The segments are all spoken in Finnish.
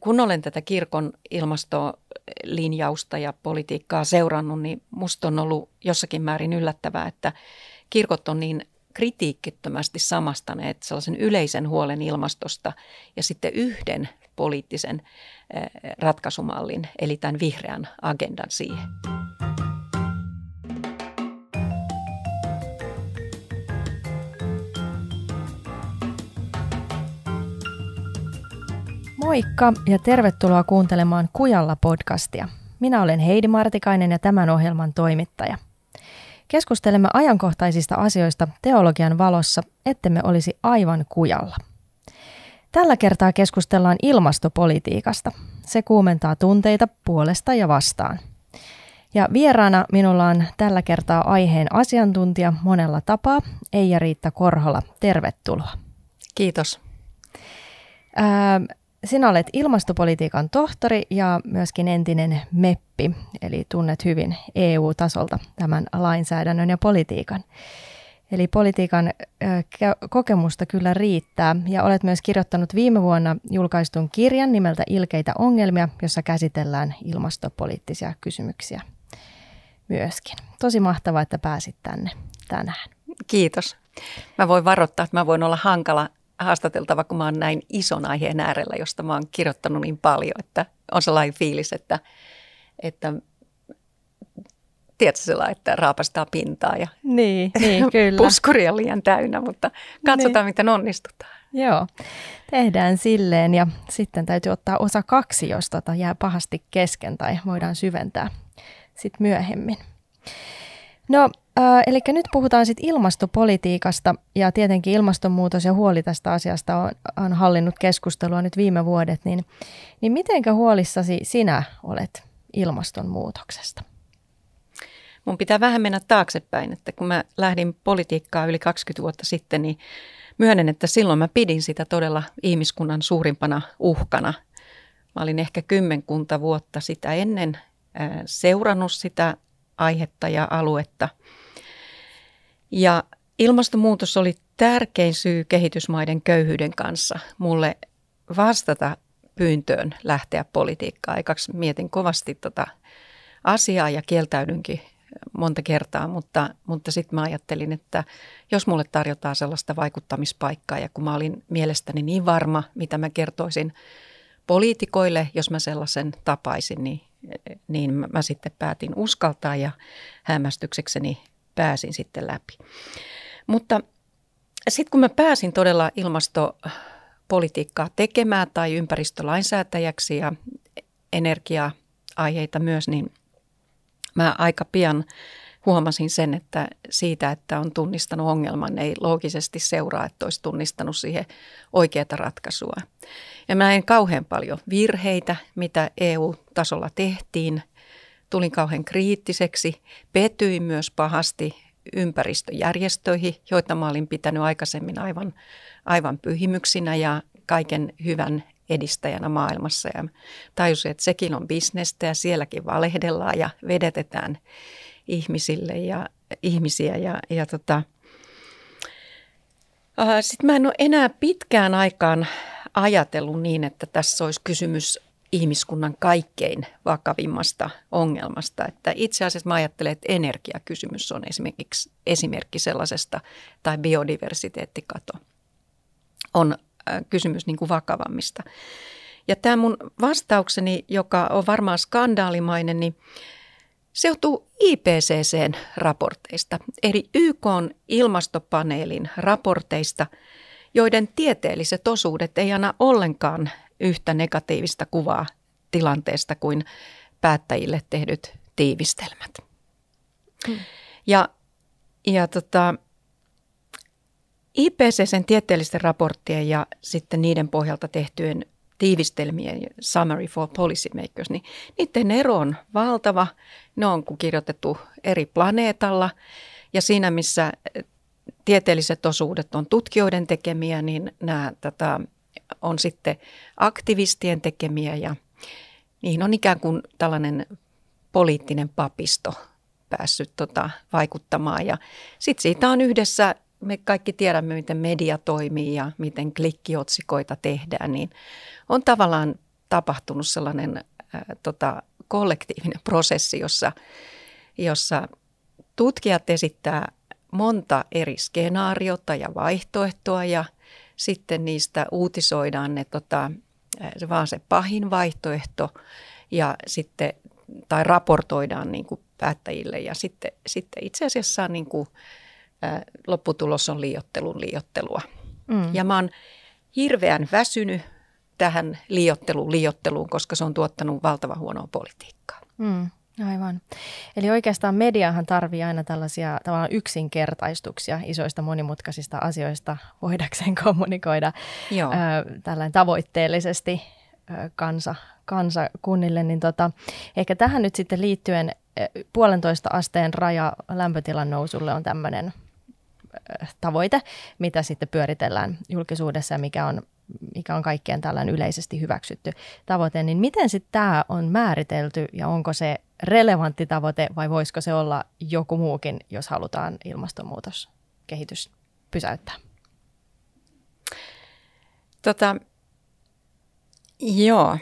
kun olen tätä kirkon ilmastolinjausta ja politiikkaa seurannut, niin musta on ollut jossakin määrin yllättävää, että kirkot on niin kritiikkittömästi samastaneet sellaisen yleisen huolen ilmastosta ja sitten yhden poliittisen ratkaisumallin, eli tämän vihreän agendan siihen. Moikka ja tervetuloa kuuntelemaan Kujalla podcastia. Minä olen Heidi Martikainen ja tämän ohjelman toimittaja. Keskustelemme ajankohtaisista asioista teologian valossa, ettemme olisi aivan kujalla. Tällä kertaa keskustellaan ilmastopolitiikasta. Se kuumentaa tunteita puolesta ja vastaan. Ja vieraana minulla on tällä kertaa aiheen asiantuntija monella tapaa, Eija-Riitta Korhola. Tervetuloa. Kiitos. Sinä olet ilmastopolitiikan tohtori ja myöskin entinen MEPPI, eli tunnet hyvin EU-tasolta tämän lainsäädännön ja politiikan. Eli politiikan kokemusta kyllä riittää ja olet myös kirjoittanut viime vuonna julkaistun kirjan nimeltä Ilkeitä ongelmia, jossa käsitellään ilmastopoliittisia kysymyksiä myöskin. Tosi mahtavaa, että pääsit tänne tänään. Kiitos. Mä voin varoittaa, että mä voin olla hankala haastateltava, kun mä oon näin ison aiheen äärellä, josta mä oon kirjoittanut niin paljon, että on sellainen fiilis, että, että tiedätkö sellainen, että raapastaa pintaa ja niin, niin, kyllä. puskuri on liian täynnä, mutta katsotaan, niin. miten onnistutaan. Joo, tehdään silleen ja sitten täytyy ottaa osa kaksi, jos tota jää pahasti kesken tai voidaan syventää sitten myöhemmin. No, eli nyt puhutaan sitten ilmastopolitiikasta ja tietenkin ilmastonmuutos ja huoli tästä asiasta on, on hallinnut keskustelua nyt viime vuodet, niin, niin mitenkä huolissasi sinä olet ilmastonmuutoksesta? Mun pitää vähän mennä taaksepäin, että kun mä lähdin politiikkaa yli 20 vuotta sitten, niin myönnän, että silloin mä pidin sitä todella ihmiskunnan suurimpana uhkana. Mä olin ehkä kymmenkunta vuotta sitä ennen seurannut sitä aihetta ja aluetta. Ja ilmastonmuutos oli tärkein syy kehitysmaiden köyhyyden kanssa mulle vastata pyyntöön lähteä politiikkaan. Aikaksi mietin kovasti tota asiaa ja kieltäydynkin monta kertaa, mutta, mutta sitten mä ajattelin, että jos mulle tarjotaan sellaista vaikuttamispaikkaa ja kun mä olin mielestäni niin varma, mitä mä kertoisin poliitikoille, jos mä sellaisen tapaisin, niin niin mä sitten päätin uskaltaa ja hämmästyksekseni pääsin sitten läpi. Mutta sitten kun mä pääsin todella ilmastopolitiikkaa tekemään tai ympäristölainsäätäjäksi ja energia-aiheita myös, niin mä aika pian huomasin sen, että siitä, että on tunnistanut ongelman, ei loogisesti seuraa, että olisi tunnistanut siihen oikeaa ratkaisua. Ja mä näin kauhean paljon virheitä, mitä EU-tasolla tehtiin. Tulin kauhean kriittiseksi. Petyin myös pahasti ympäristöjärjestöihin, joita mä olin pitänyt aikaisemmin aivan, aivan pyhimyksinä ja kaiken hyvän edistäjänä maailmassa. Ja tajusin, että sekin on bisnestä ja sielläkin valehdellaan ja vedetetään ihmisille ja ihmisiä. Ja, ja tota, sitten mä en ole enää pitkään aikaan ajatellut niin, että tässä olisi kysymys ihmiskunnan kaikkein vakavimmasta ongelmasta. Että itse asiassa mä ajattelen, että energiakysymys on esimerkiksi esimerkki sellaisesta, tai biodiversiteettikato on kysymys niin kuin vakavammista. Ja tämä mun vastaukseni, joka on varmaan skandaalimainen, niin se johtuu IPCCn raporteista, eli YK ilmastopaneelin raporteista – joiden tieteelliset osuudet ei anna ollenkaan yhtä negatiivista kuvaa tilanteesta kuin päättäjille tehdyt tiivistelmät. Hmm. Ja, ja tota, IPCCn tieteellisten raporttien ja sitten niiden pohjalta tehtyjen tiivistelmien Summary for Policymakers, niin niiden ero on valtava. Ne on kirjoitettu eri planeetalla ja siinä missä tieteelliset osuudet on tutkijoiden tekemiä, niin nämä tätä on sitten aktivistien tekemiä ja niihin on ikään kuin tällainen poliittinen papisto päässyt tota, vaikuttamaan. Ja sitten siitä on yhdessä, me kaikki tiedämme, miten media toimii ja miten klikkiotsikoita tehdään, niin on tavallaan tapahtunut sellainen ää, tota, kollektiivinen prosessi, jossa, jossa tutkijat esittää monta eri skenaariota ja vaihtoehtoa ja sitten niistä uutisoidaan ne, tota, se vaan se pahin vaihtoehto ja sitten, tai raportoidaan niin kuin päättäjille ja sitten, sitten itse asiassa niin kuin, ää, lopputulos on liiottelun liiottelua. Mm. Ja mä oon hirveän väsynyt tähän liiotteluun liiotteluun, koska se on tuottanut valtavan huonoa politiikkaa. Mm. Aivan. Eli oikeastaan mediahan tarvii aina tällaisia tavallaan yksinkertaistuksia isoista monimutkaisista asioista voidakseen kommunikoida Joo. Ö, tällainen tavoitteellisesti ö, kansa, kansakunnille. Niin tota, ehkä tähän nyt sitten liittyen puolentoista asteen raja lämpötilan nousulle on tämmöinen tavoite, mitä sitten pyöritellään julkisuudessa ja mikä on, mikä on kaikkien tällainen yleisesti hyväksytty tavoite, niin miten sitten tämä on määritelty ja onko se relevantti tavoite vai voisiko se olla joku muukin, jos halutaan ilmastonmuutoskehitys pysäyttää? Tota, joo.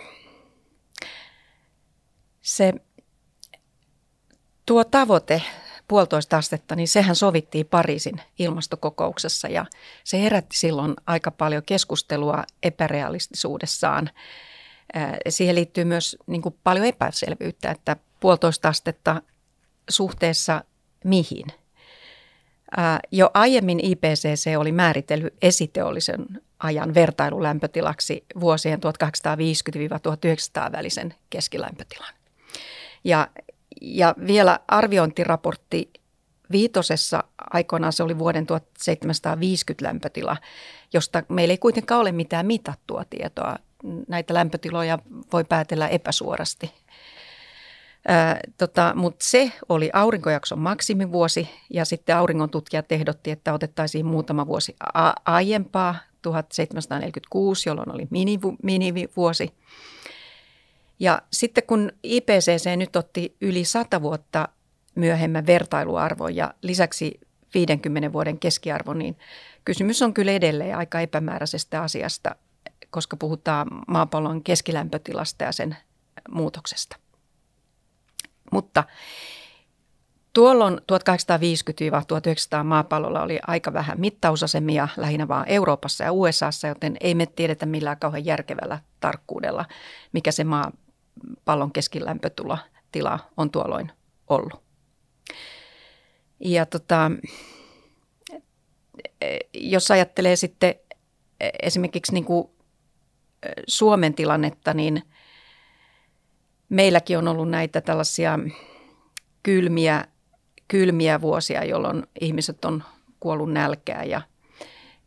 Se, tuo tavoite puolitoista astetta, niin sehän sovittiin Pariisin ilmastokokouksessa ja se herätti silloin aika paljon keskustelua epärealistisuudessaan. Siihen liittyy myös niin kuin paljon epäselvyyttä, että puolitoista astetta suhteessa mihin. Jo aiemmin IPCC oli määritellyt esiteollisen ajan vertailulämpötilaksi vuosien 1850-1900 välisen keskilämpötilan. Ja ja vielä arviointiraportti viitosessa aikoinaan se oli vuoden 1750 lämpötila, josta meillä ei kuitenkaan ole mitään mitattua tietoa. Näitä lämpötiloja voi päätellä epäsuorasti. Tota, Mutta se oli aurinkojakson maksimivuosi ja sitten auringon tutkijat ehdotti, että otettaisiin muutama vuosi a- aiempaa, 1746, jolloin oli minivuosi. minivuosi. Ja sitten kun IPCC nyt otti yli 100 vuotta myöhemmän vertailuarvon ja lisäksi 50 vuoden keskiarvo, niin kysymys on kyllä edelleen aika epämääräisestä asiasta, koska puhutaan maapallon keskilämpötilasta ja sen muutoksesta. Mutta tuolloin 1850-1900 maapallolla oli aika vähän mittausasemia, lähinnä vain Euroopassa ja USAssa, joten ei me tiedetä millään kauhean järkevällä tarkkuudella, mikä se maa pallon keskilämpötila tila on tuolloin ollut. Ja tota, jos ajattelee sitten esimerkiksi niin kuin Suomen tilannetta, niin meilläkin on ollut näitä tällaisia kylmiä, kylmiä vuosia, jolloin ihmiset on kuollut nälkää ja,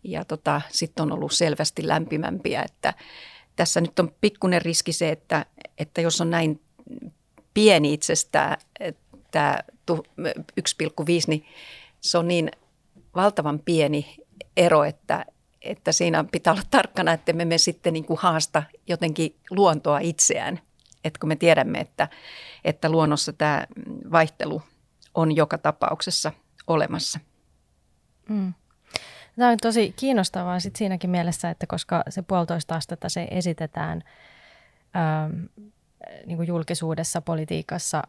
ja tota, sitten on ollut selvästi lämpimämpiä, että tässä nyt on pikkuinen riski se, että, että jos on näin pieni itsestään tämä 1,5, niin se on niin valtavan pieni ero, että, että siinä pitää olla tarkkana, että me, me sitten niin kuin haasta jotenkin luontoa itseään. Että kun me tiedämme, että, että luonnossa tämä vaihtelu on joka tapauksessa olemassa. Mm. Tämä on tosi kiinnostavaa sit siinäkin mielessä, että koska se puolitoista astetta se esitetään ähm, niin kuin julkisuudessa, politiikassa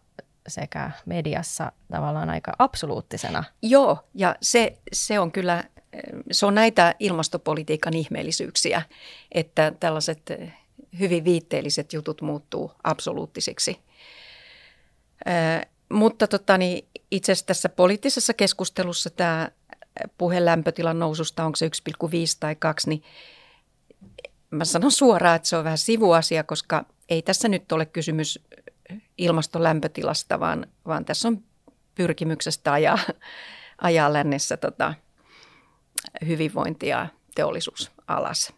sekä mediassa tavallaan aika absoluuttisena. Joo, ja se, se on kyllä, se on näitä ilmastopolitiikan ihmeellisyyksiä, että tällaiset hyvin viitteelliset jutut muuttuu absoluuttisiksi. Äh, mutta tota, niin itse asiassa tässä poliittisessa keskustelussa tämä puhe lämpötilan noususta, onko se 1,5 tai 2, niin mä sanon suoraan, että se on vähän sivuasia, koska ei tässä nyt ole kysymys ilmaston lämpötilasta, vaan, vaan tässä on pyrkimyksestä ajaa, ajaa lännessä tota, hyvinvointia teollisuus alas.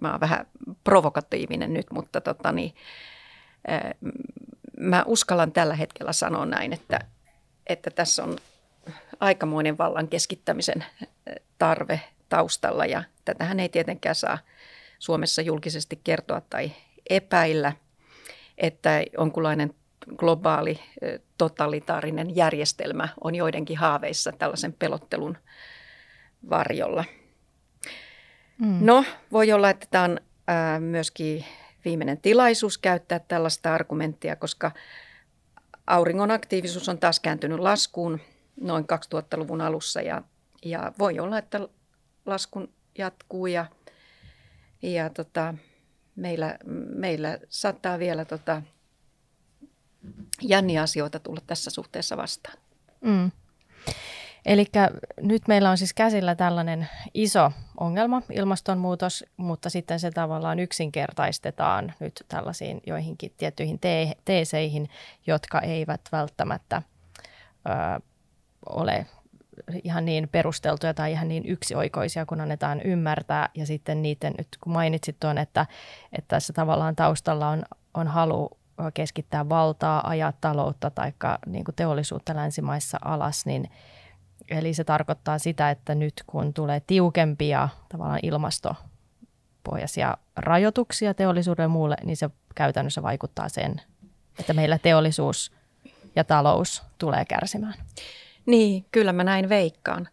Mä oon vähän provokatiivinen nyt, mutta tota, niin, mä uskallan tällä hetkellä sanoa näin, että, että tässä on aikamoinen vallan keskittämisen tarve taustalla ja tätähän ei tietenkään saa Suomessa julkisesti kertoa tai epäillä, että jonkunlainen globaali totalitaarinen järjestelmä on joidenkin haaveissa tällaisen pelottelun varjolla. Mm. No, voi olla, että tämä on myöskin viimeinen tilaisuus käyttää tällaista argumenttia, koska auringon aktiivisuus on taas kääntynyt laskuun noin 2000-luvun alussa ja, ja voi olla, että laskun jatkuu ja, ja tota, meillä, meillä saattaa vielä tota, jänniä asioita tulla tässä suhteessa vastaan. Mm. Eli nyt meillä on siis käsillä tällainen iso ongelma, ilmastonmuutos, mutta sitten se tavallaan yksinkertaistetaan nyt tällaisiin joihinkin tiettyihin te- teeseihin, jotka eivät välttämättä ö, ole ihan niin perusteltuja tai ihan niin yksioikoisia, kun annetaan ymmärtää. Ja sitten niiden, nyt kun mainitsit tuon, että, että tässä tavallaan taustalla on, on halu keskittää valtaa, ajaa taloutta tai niin teollisuutta länsimaissa alas, niin eli se tarkoittaa sitä, että nyt kun tulee tiukempia tavallaan ilmastopohjaisia rajoituksia teollisuudelle ja muulle, niin se käytännössä vaikuttaa sen, että meillä teollisuus ja talous tulee kärsimään. Niin, kyllä mä näin veikkaan.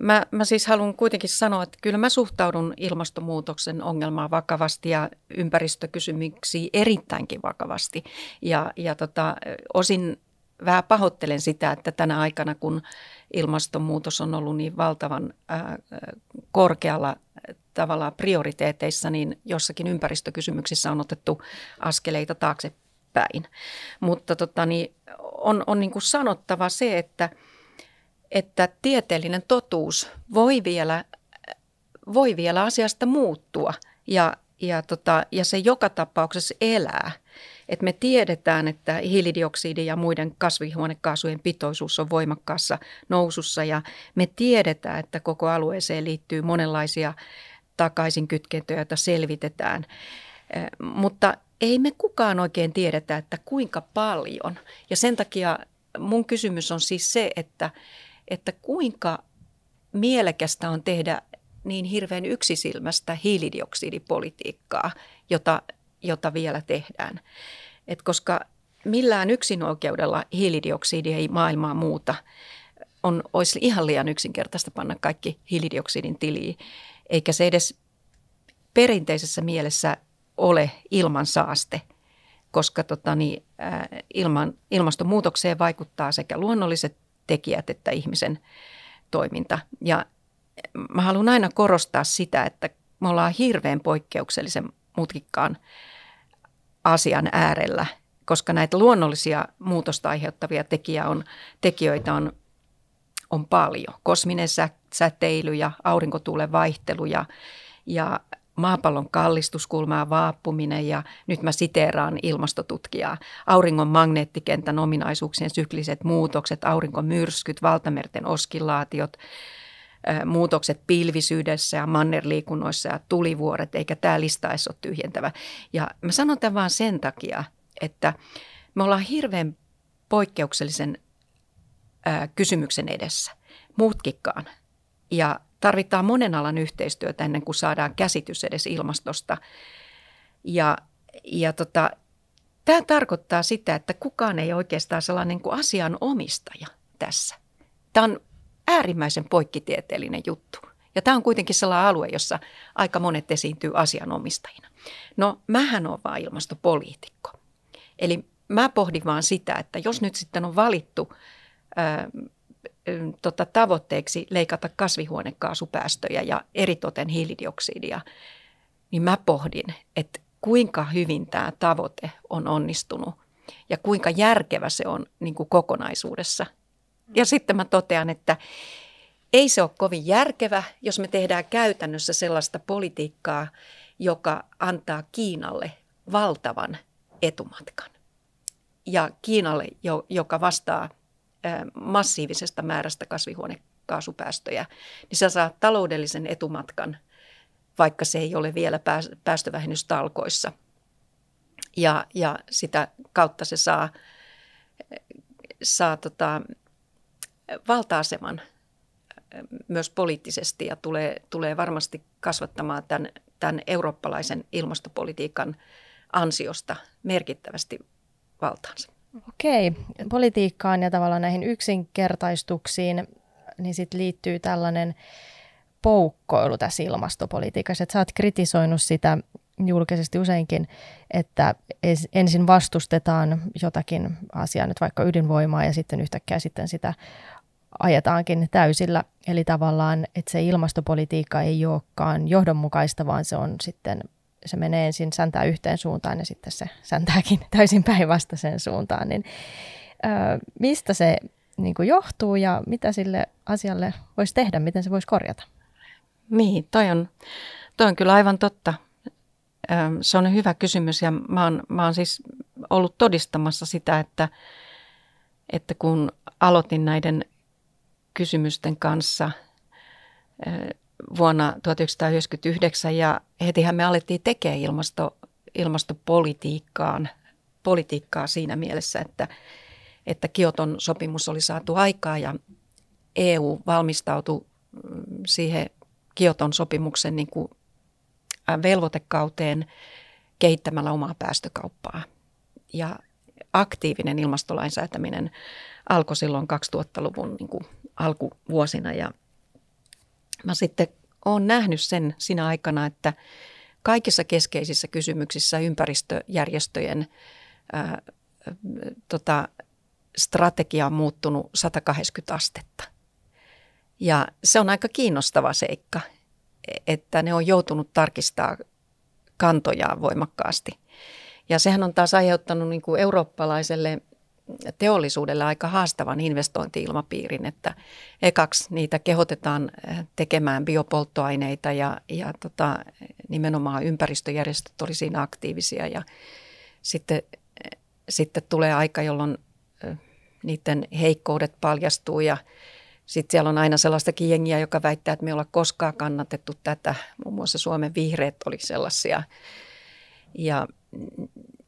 Mä, mä siis haluan kuitenkin sanoa, että kyllä mä suhtaudun ilmastonmuutoksen ongelmaan vakavasti ja ympäristökysymyksiin erittäinkin vakavasti. Ja, ja tota, osin vähän pahoittelen sitä, että tänä aikana, kun ilmastonmuutos on ollut niin valtavan ää, korkealla tavalla prioriteeteissa, niin jossakin ympäristökysymyksissä on otettu askeleita taaksepäin. Mutta tota, niin on, on niin kuin sanottava se, että – että tieteellinen totuus voi vielä, voi vielä asiasta muuttua ja, ja, tota, ja se joka tapauksessa elää. Et me tiedetään, että hiilidioksidi ja muiden kasvihuonekaasujen pitoisuus on voimakkaassa nousussa ja me tiedetään, että koko alueeseen liittyy monenlaisia takaisinkytkentöjä, joita selvitetään. Mutta ei me kukaan oikein tiedetä, että kuinka paljon. Ja sen takia mun kysymys on siis se, että, että kuinka mielekästä on tehdä niin hirveän yksisilmästä hiilidioksidipolitiikkaa, jota, jota vielä tehdään. Et koska millään yksinoikeudella hiilidioksidi ei maailmaa muuta, on, olisi ihan liian yksinkertaista panna kaikki hiilidioksidin tiliin, eikä se edes perinteisessä mielessä ole ilman saaste, koska tota, niin, ä, ilman, ilmastonmuutokseen vaikuttaa sekä luonnolliset tekijät että ihmisen toiminta. Ja mä haluan aina korostaa sitä, että me ollaan hirveän poikkeuksellisen mutkikkaan asian äärellä, koska näitä luonnollisia muutosta aiheuttavia tekijä on, tekijöitä on, on paljon. Kosminen sä, säteily ja aurinkotuulen vaihtelu ja, ja maapallon kallistuskulmaa vaappuminen ja nyt mä siteeraan ilmastotutkijaa. Auringon magneettikentän ominaisuuksien sykliset muutokset, aurinkomyrskyt, valtamerten oskillaatiot, muutokset pilvisyydessä ja mannerliikunnoissa ja tulivuoret, eikä tämä lista edes ole tyhjentävä. Ja mä sanon tämän vaan sen takia, että me ollaan hirveän poikkeuksellisen kysymyksen edessä, mutkikkaan. Ja tarvitaan monen alan yhteistyötä ennen kuin saadaan käsitys edes ilmastosta. Ja, ja tota, tämä tarkoittaa sitä, että kukaan ei oikeastaan sellainen kuin asianomistaja tässä. Tämä on äärimmäisen poikkitieteellinen juttu. Ja tämä on kuitenkin sellainen alue, jossa aika monet esiintyy asianomistajina. No, mähän on vaan ilmastopoliitikko. Eli mä pohdin vaan sitä, että jos nyt sitten on valittu tota, tavoitteeksi leikata kasvihuonekaasupäästöjä ja eritoten hiilidioksidia, niin mä pohdin, että kuinka hyvin tämä tavoite on onnistunut ja kuinka järkevä se on niin kuin kokonaisuudessa. Ja sitten mä totean, että ei se ole kovin järkevä, jos me tehdään käytännössä sellaista politiikkaa, joka antaa Kiinalle valtavan etumatkan. Ja Kiinalle, joka vastaa massiivisesta määrästä kasvihuonekaasupäästöjä, niin sä saat taloudellisen etumatkan, vaikka se ei ole vielä päästövähennystalkoissa. Ja, ja sitä kautta se saa, saa tota, valta-aseman myös poliittisesti ja tulee, tulee varmasti kasvattamaan tämän, tämän eurooppalaisen ilmastopolitiikan ansiosta merkittävästi valtaansa. Okei, politiikkaan ja tavallaan näihin yksinkertaistuksiin, niin sitten liittyy tällainen poukkoilu tässä ilmastopolitiikassa. Että sä oot kritisoinut sitä julkisesti useinkin, että ensin vastustetaan jotakin asiaa, nyt vaikka ydinvoimaa, ja sitten yhtäkkiä sitten sitä ajetaankin täysillä. Eli tavallaan, että se ilmastopolitiikka ei olekaan johdonmukaista, vaan se on sitten, se menee ensin säntää yhteen suuntaan ja sitten se säntääkin täysin päinvastaiseen suuntaan. Niin, ö, mistä se niin kuin johtuu ja mitä sille asialle voisi tehdä, miten se voisi korjata? Niin, toi on, toi on kyllä aivan totta. Se on hyvä kysymys ja mä oon, mä oon siis ollut todistamassa sitä, että, että kun aloitin näiden kysymysten kanssa vuonna 1999 ja hetihän me alettiin tekemään ilmasto, ilmastopolitiikkaan politiikkaa siinä mielessä, että, että Kioton sopimus oli saatu aikaa ja EU valmistautui mm, siihen Kioton sopimuksen niin kuin velvoitekauteen kehittämällä omaa päästökauppaa. Ja aktiivinen ilmastolainsäätäminen alkoi silloin 2000-luvun niin kuin alkuvuosina ja mä sitten olen nähnyt sen sinä aikana, että kaikissa keskeisissä kysymyksissä ympäristöjärjestöjen ää, tota, strategia on muuttunut 180 astetta. Ja se on aika kiinnostava seikka, että ne on joutunut tarkistaa kantojaan voimakkaasti. Ja sehän on taas aiheuttanut niin kuin eurooppalaiselle teollisuudelle aika haastavan investointiilmapiirin, että ekaksi niitä kehotetaan eh, tekemään biopolttoaineita ja, ja tota, nimenomaan ympäristöjärjestöt oli siinä aktiivisia ja sitten, sitten tulee aika, jolloin eh, niiden heikkoudet paljastuu ja sitten siellä on aina sellaistakin jengiä, joka väittää, että me ei olla koskaan kannatettu tätä. Muun muassa Suomen vihreät oli sellaisia. Ja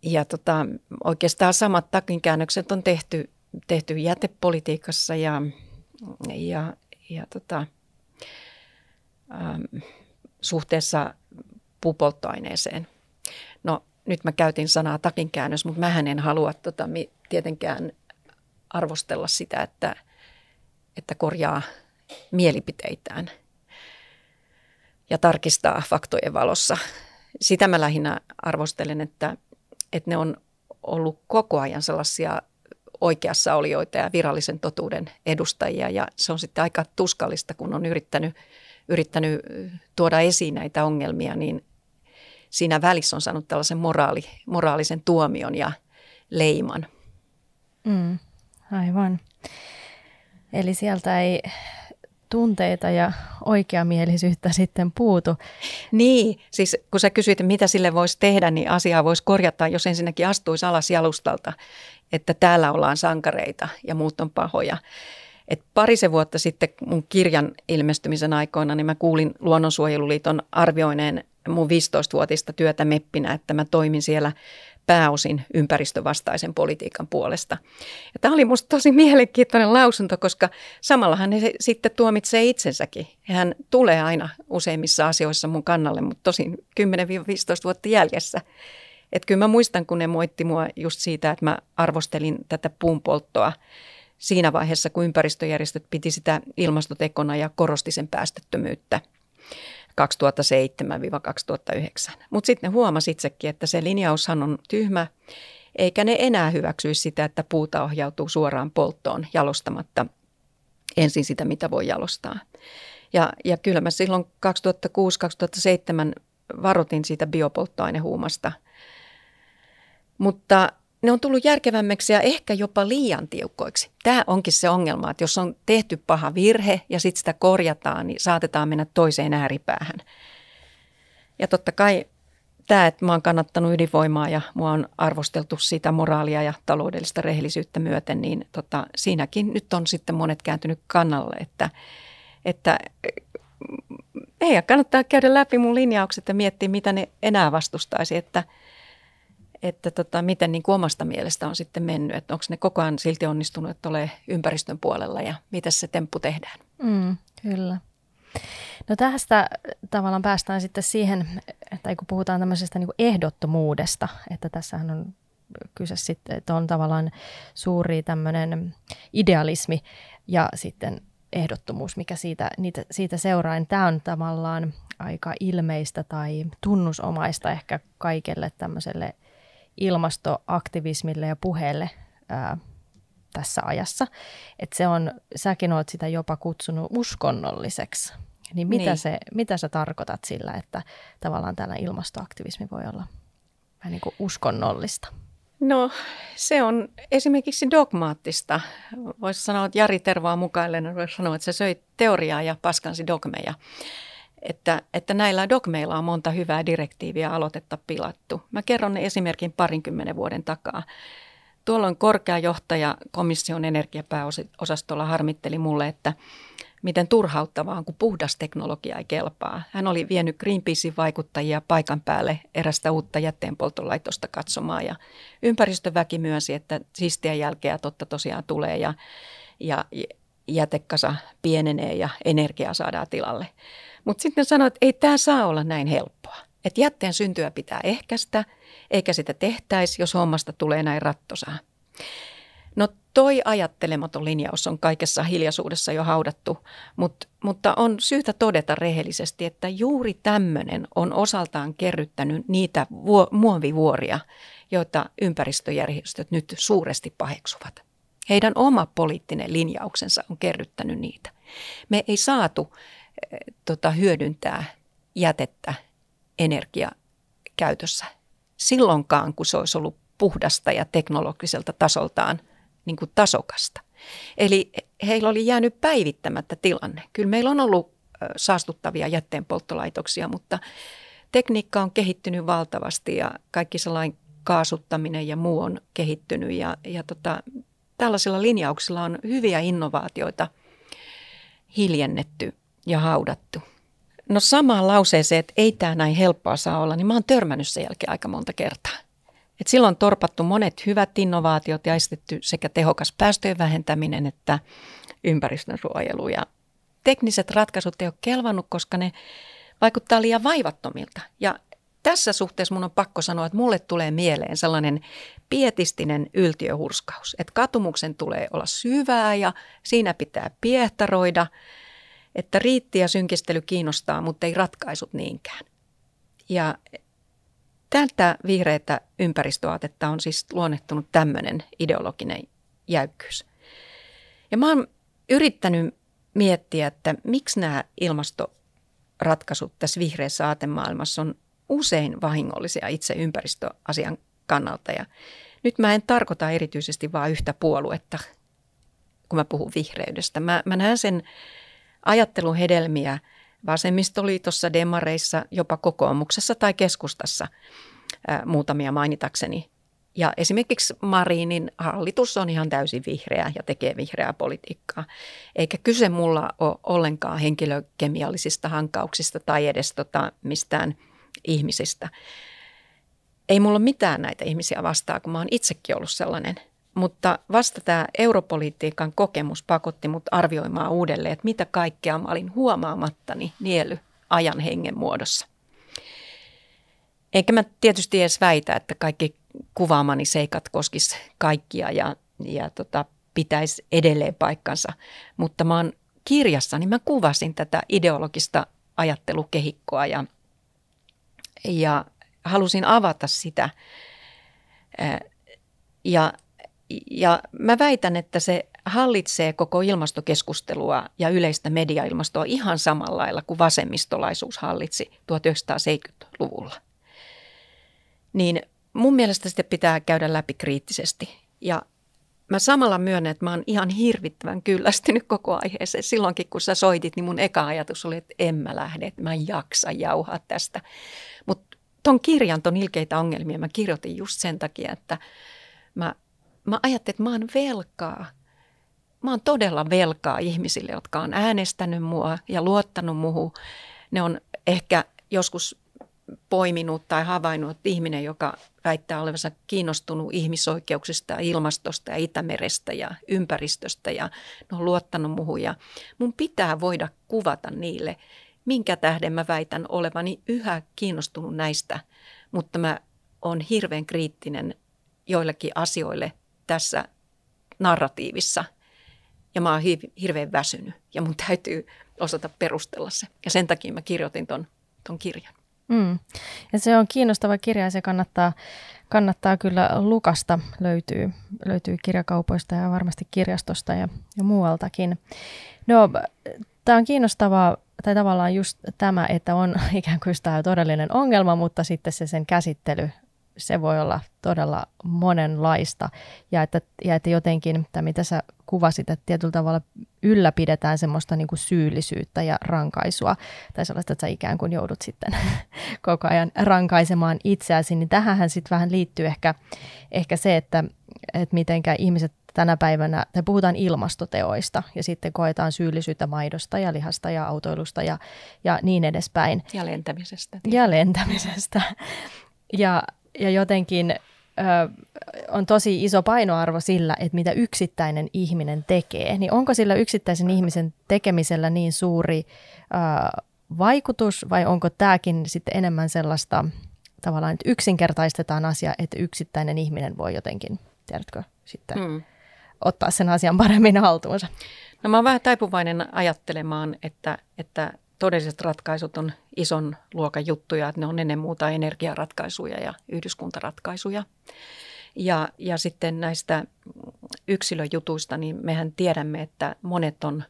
ja tota, oikeastaan samat takinkäännökset on tehty, tehty jätepolitiikassa ja, ja, ja tota, suhteessa puupolttoaineeseen. No nyt mä käytin sanaa takinkäännös, mutta mä en halua tota, tietenkään arvostella sitä, että, että korjaa mielipiteitään ja tarkistaa faktojen valossa. Sitä mä lähinnä arvostelen, että, että ne on ollut koko ajan sellaisia oikeassa olijoita ja virallisen totuuden edustajia. Ja se on sitten aika tuskallista, kun on yrittänyt, yrittänyt tuoda esiin näitä ongelmia, niin siinä välissä on saanut tällaisen moraali, moraalisen tuomion ja leiman. Mm, aivan. Eli sieltä ei tunteita ja oikeamielisyyttä sitten puutu. Niin, siis kun sä kysyit, mitä sille voisi tehdä, niin asiaa voisi korjata, jos ensinnäkin astuisi alas jalustalta, että täällä ollaan sankareita ja muut on pahoja. Et parisen vuotta sitten mun kirjan ilmestymisen aikoina, niin mä kuulin Luonnonsuojeluliiton arvioineen mun 15-vuotista työtä meppinä, että mä toimin siellä pääosin ympäristövastaisen politiikan puolesta. Ja tämä oli minusta tosi mielenkiintoinen lausunto, koska samallahan ne sitten tuomitsee itsensäkin. Hän tulee aina useimmissa asioissa mun kannalle, mutta tosin 10-15 vuotta jäljessä. Että kyllä mä muistan, kun ne moitti mua just siitä, että mä arvostelin tätä puunpolttoa siinä vaiheessa, kun ympäristöjärjestöt piti sitä ilmastotekona ja korosti sen päästöttömyyttä – 2007-2009. Mutta sitten huomasi itsekin, että se linjaushan on tyhmä, eikä ne enää hyväksyisi sitä, että puuta ohjautuu suoraan polttoon jalostamatta ensin sitä, mitä voi jalostaa. Ja, ja kyllä mä silloin 2006-2007 varoitin siitä biopolttoainehuumasta. Mutta ne on tullut järkevämmiksi ja ehkä jopa liian tiukkoiksi. Tämä onkin se ongelma, että jos on tehty paha virhe ja sitten sitä korjataan, niin saatetaan mennä toiseen ääripäähän. Ja totta kai tämä, että mä oon kannattanut ydinvoimaa ja mua on arvosteltu sitä moraalia ja taloudellista rehellisyyttä myöten, niin tota, siinäkin nyt on sitten monet kääntynyt kannalle, että, että ei kannattaa käydä läpi mun linjaukset ja miettiä, mitä ne enää vastustaisi, että – että tota, miten niin omasta mielestä on sitten mennyt, että onko ne koko ajan silti onnistunut, että ole ympäristön puolella ja mitä se temppu tehdään. Mm, kyllä. No tästä tavallaan päästään sitten siihen, tai kun puhutaan tämmöisestä niin ehdottomuudesta, että tässähän on kyse sitten, että on tavallaan suuri tämmöinen idealismi ja sitten ehdottomuus, mikä siitä, niitä, siitä seuraa. Tämä on tavallaan aika ilmeistä tai tunnusomaista ehkä kaikelle tämmöiselle ilmastoaktivismille ja puheelle ää, tässä ajassa. Että se on, säkin oot sitä jopa kutsunut uskonnolliseksi. Niin mitä, niin. Se, mitä sä tarkoitat sillä, että tavallaan tällä ilmastoaktivismi voi olla vähän niin kuin uskonnollista? No se on esimerkiksi dogmaattista. Voisi sanoa, että Jari Tervaa mukaillen voisi sanoa, että se söi teoriaa ja paskansi dogmeja. Että, että näillä dogmeilla on monta hyvää direktiiviä aloitetta pilattu. Mä kerron ne esimerkin parinkymmenen vuoden takaa. Tuolloin korkea johtaja komission energiapääosastolla harmitteli mulle, että miten turhauttavaa on, kun puhdas teknologia ei kelpaa. Hän oli vienyt Greenpeacein vaikuttajia paikan päälle erästä uutta jätteenpoltolaitosta katsomaan ja ympäristöväki myönsi, että siistiä jälkeä totta tosiaan tulee ja, ja jätekasa pienenee ja energiaa saadaan tilalle. Mutta sitten sanoin, että ei tämä saa olla näin helppoa. Että jätteen syntyä pitää ehkäistä, eikä sitä tehtäisi, jos hommasta tulee näin rattosaa. No toi ajattelematon linjaus on kaikessa hiljaisuudessa jo haudattu, mutta, mutta on syytä todeta rehellisesti, että juuri tämmöinen on osaltaan kerryttänyt niitä vuo, muovivuoria, joita ympäristöjärjestöt nyt suuresti paheksuvat. Heidän oma poliittinen linjauksensa on kerryttänyt niitä. Me ei saatu tota, hyödyntää jätettä energiakäytössä silloinkaan, kun se olisi ollut puhdasta ja teknologiselta tasoltaan – niin kuin tasokasta. Eli heillä oli jäänyt päivittämättä tilanne. Kyllä meillä on ollut saastuttavia jätteenpolttolaitoksia, mutta tekniikka on kehittynyt valtavasti ja kaikki sellainen kaasuttaminen ja muu on kehittynyt. Ja, ja tota, tällaisilla linjauksilla on hyviä innovaatioita hiljennetty ja haudattu. No samaan lauseeseen, että ei tämä näin helppoa saa olla, niin mä oon törmännyt sen jälkeen aika monta kertaa. Et silloin on torpattu monet hyvät innovaatiot ja estetty sekä tehokas päästöjen vähentäminen että ympäristönsuojelu. Ja tekniset ratkaisut ei ole kelvannut, koska ne vaikuttaa liian vaivattomilta. Ja tässä suhteessa mun on pakko sanoa, että mulle tulee mieleen sellainen pietistinen yltiöhurskaus, että katumuksen tulee olla syvää ja siinä pitää piehtaroida, että riitti ja synkistely kiinnostaa, mutta ei ratkaisut niinkään. Ja Tältä vihreitä ympäristöaatetta on siis luonnehtunut tämmöinen ideologinen jäykkyys. Ja mä oon yrittänyt miettiä, että miksi nämä ilmastoratkaisut tässä vihreässä aatemaailmassa on usein vahingollisia itse ympäristöasian kannalta. Ja nyt mä en tarkoita erityisesti vain yhtä puoluetta, kun mä puhun vihreydestä. Mä, mä näen sen ajattelun hedelmiä – vasemmistoliitossa, demareissa, jopa kokoomuksessa tai keskustassa muutamia mainitakseni. Ja esimerkiksi Marinin hallitus on ihan täysin vihreä ja tekee vihreää politiikkaa. Eikä kyse mulla ole ollenkaan henkilökemiallisista hankauksista tai edes tota mistään ihmisistä. Ei mulla ole mitään näitä ihmisiä vastaan, kun mä oon itsekin ollut sellainen – mutta vasta tämä europolitiikan kokemus pakotti mut arvioimaan uudelleen, että mitä kaikkea mä olin huomaamattani niely ajan hengen muodossa. Eikä mä tietysti edes väitä, että kaikki kuvaamani seikat koskis kaikkia ja, ja tota, pitäisi edelleen paikkansa. Mutta mä oon kirjassa, niin mä kuvasin tätä ideologista ajattelukehikkoa ja, ja halusin avata sitä. Ja ja mä väitän, että se hallitsee koko ilmastokeskustelua ja yleistä mediailmastoa ihan samalla lailla kuin vasemmistolaisuus hallitsi 1970-luvulla. Niin mun mielestä sitä pitää käydä läpi kriittisesti. Ja mä samalla myönnän, että mä oon ihan hirvittävän kyllästynyt koko aiheeseen. Silloinkin kun sä soitit, niin mun eka ajatus oli, että en mä lähde, että mä en jaksa jauhaa tästä. Mutta ton kirjan, ton ilkeitä ongelmia mä kirjoitin just sen takia, että mä mä ajattelin, että mä oon velkaa. Mä oon todella velkaa ihmisille, jotka on äänestänyt mua ja luottanut muuhun. Ne on ehkä joskus poiminut tai havainnut, että ihminen, joka väittää olevansa kiinnostunut ihmisoikeuksista, ilmastosta ja Itämerestä ja ympäristöstä ja ne on luottanut muuhun. Ja mun pitää voida kuvata niille, minkä tähden mä väitän olevani yhä kiinnostunut näistä, mutta mä oon hirveän kriittinen joillekin asioille tässä narratiivissa ja mä oon hirveän väsynyt ja mun täytyy osata perustella se. Ja sen takia mä kirjoitin ton tuon kirjan. Mm. Ja se on kiinnostava kirja ja se kannattaa, kannattaa kyllä lukasta, löytyy, löytyy kirjakaupoista ja varmasti kirjastosta ja, ja muualtakin. No, tämä on kiinnostavaa, tai tavallaan just tämä, että on ikään kuin tämä todellinen ongelma, mutta sitten se sen käsittely se voi olla todella monenlaista. Ja että, ja että jotenkin, tai mitä sä kuvasit, että tietyllä tavalla ylläpidetään semmoista niin kuin syyllisyyttä ja rankaisua, tai sellaista, että sä ikään kuin joudut sitten koko ajan rankaisemaan itseäsi, niin tähän sitten vähän liittyy ehkä, ehkä se, että, että mitenkä ihmiset tänä päivänä, tai puhutaan ilmastoteoista, ja sitten koetaan syyllisyyttä maidosta ja lihasta ja autoilusta ja, ja niin edespäin. Ja lentämisestä. Ja lentämisestä. Ja, ja jotenkin ö, on tosi iso painoarvo sillä, että mitä yksittäinen ihminen tekee. Niin onko sillä yksittäisen ihmisen tekemisellä niin suuri ö, vaikutus vai onko tämäkin sitten enemmän sellaista tavallaan, että yksinkertaistetaan asia, että yksittäinen ihminen voi jotenkin, tiedätkö, sitten hmm. ottaa sen asian paremmin haltuunsa? No mä oon vähän taipuvainen ajattelemaan, että, että todelliset ratkaisut on ison luokan juttuja, että ne on ennen muuta energiaratkaisuja ja yhdyskuntaratkaisuja. Ja, ja sitten näistä yksilöjutuista, niin mehän tiedämme, että monet on,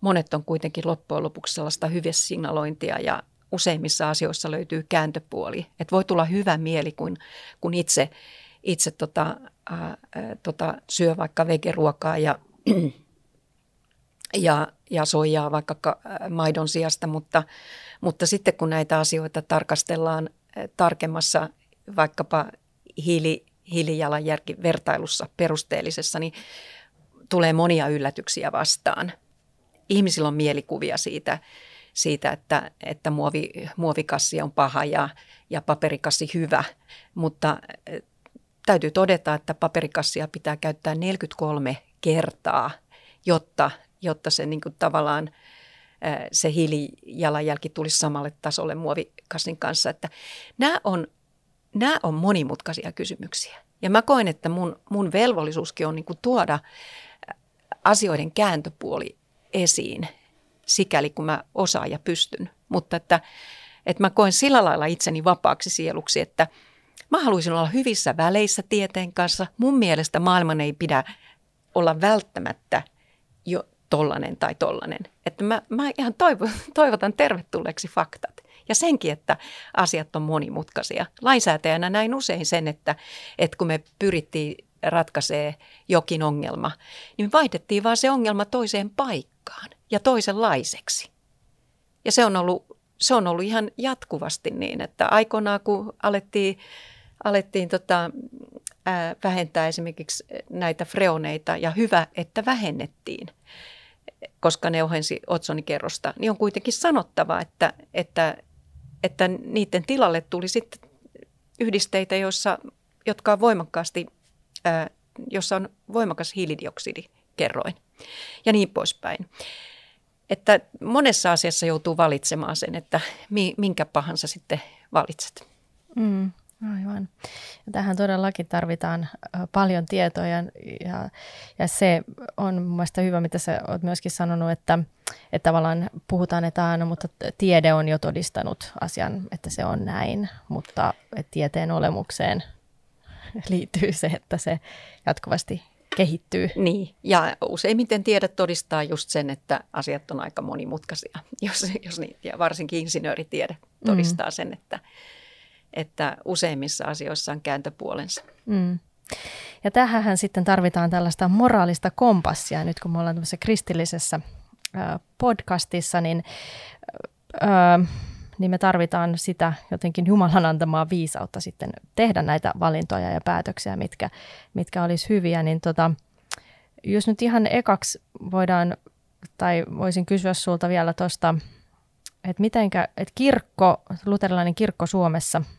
monet on kuitenkin loppujen lopuksi sellaista signalointia ja useimmissa asioissa löytyy kääntöpuoli. Että voi tulla hyvä mieli, kun, kun itse, itse tota, ää, tota, syö vaikka vegeruokaa ja ja, ja soijaa vaikka äh, maidon sijasta, mutta, mutta sitten kun näitä asioita tarkastellaan äh, tarkemmassa vaikkapa hiili, hiilijalanjälkivertailussa perusteellisessa, niin tulee monia yllätyksiä vastaan. Ihmisillä on mielikuvia siitä, siitä että, että muovi, muovikassi on paha ja, ja paperikassi hyvä, mutta äh, täytyy todeta, että paperikassia pitää käyttää 43 kertaa, jotta jotta se niin kuin tavallaan se hiilijalanjälki tulisi samalle tasolle muovikassin kanssa. Että nämä, on, nämä on monimutkaisia kysymyksiä. Ja mä koen, että mun, mun velvollisuuskin on niin kuin tuoda asioiden kääntöpuoli esiin, sikäli kun mä osaan ja pystyn. Mutta että, että mä koen sillä lailla itseni vapaaksi sieluksi, että mä haluaisin olla hyvissä väleissä tieteen kanssa. Mun mielestä maailman ei pidä olla välttämättä jo tollanen tai tollanen. Että mä, mä ihan toivon, toivotan tervetulleeksi faktat. Ja senkin, että asiat on monimutkaisia. Lainsäätäjänä näin usein sen, että, että kun me pyrittiin ratkaisee jokin ongelma, niin me vaihdettiin vaan se ongelma toiseen paikkaan ja toisenlaiseksi. Ja se on ollut, se on ollut ihan jatkuvasti niin, että aikoinaan kun alettiin, alettiin tota, ää, vähentää esimerkiksi näitä freoneita ja hyvä, että vähennettiin – koska ne ohensi otsonikerrosta, niin on kuitenkin sanottava, että, että, että niiden tilalle tuli sitten yhdisteitä, joissa, jotka on voimakkaasti, ää, jossa on voimakas hiilidioksidikerroin ja niin poispäin. Että monessa asiassa joutuu valitsemaan sen, että minkä pahansa sitten valitset. Mm. Aivan. Ja tähän todellakin tarvitaan paljon tietoa ja, ja, ja se on mun mielestä hyvä, mitä sä oot myöskin sanonut, että, että tavallaan puhutaan, että aina, mutta tiede on jo todistanut asian, että se on näin, mutta tieteen olemukseen liittyy se, että se jatkuvasti kehittyy. Niin, ja useimmiten tiede todistaa just sen, että asiat on aika monimutkaisia, jos, jos niin, ja varsinkin insinööritiede todistaa mm. sen, että että useimmissa asioissa on kääntöpuolensa. Mm. Ja tähän sitten tarvitaan tällaista moraalista kompassia. Nyt kun me ollaan tämmöisessä kristillisessä podcastissa, niin, niin me tarvitaan sitä jotenkin Jumalan antamaa viisautta sitten tehdä näitä valintoja ja päätöksiä, mitkä, mitkä olisi hyviä. Niin tota, jos nyt ihan ekaksi voidaan, tai voisin kysyä sulta vielä tuosta, että mitenkä, että kirkko, luterilainen kirkko Suomessa –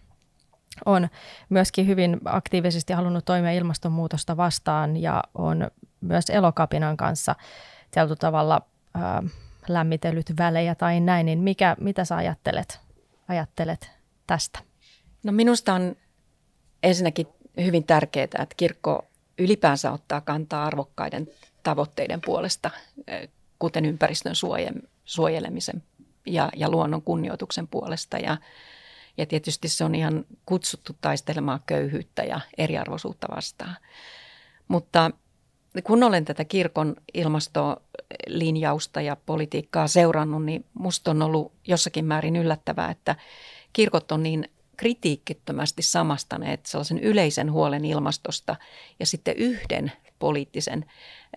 on myöskin hyvin aktiivisesti halunnut toimia ilmastonmuutosta vastaan ja on myös elokapinan kanssa tietyllä tavalla ää, lämmitellyt välejä tai näin, niin mikä, mitä sä ajattelet, ajattelet tästä? No minusta on ensinnäkin hyvin tärkeää, että kirkko ylipäänsä ottaa kantaa arvokkaiden tavoitteiden puolesta, kuten ympäristön suojelemisen ja, ja luonnon kunnioituksen puolesta. Ja, ja tietysti se on ihan kutsuttu taistelemaan köyhyyttä ja eriarvoisuutta vastaan. Mutta kun olen tätä kirkon ilmastolinjausta ja politiikkaa seurannut, niin musta on ollut jossakin määrin yllättävää, että kirkot on niin kritiikittömästi samastaneet sellaisen yleisen huolen ilmastosta ja sitten yhden poliittisen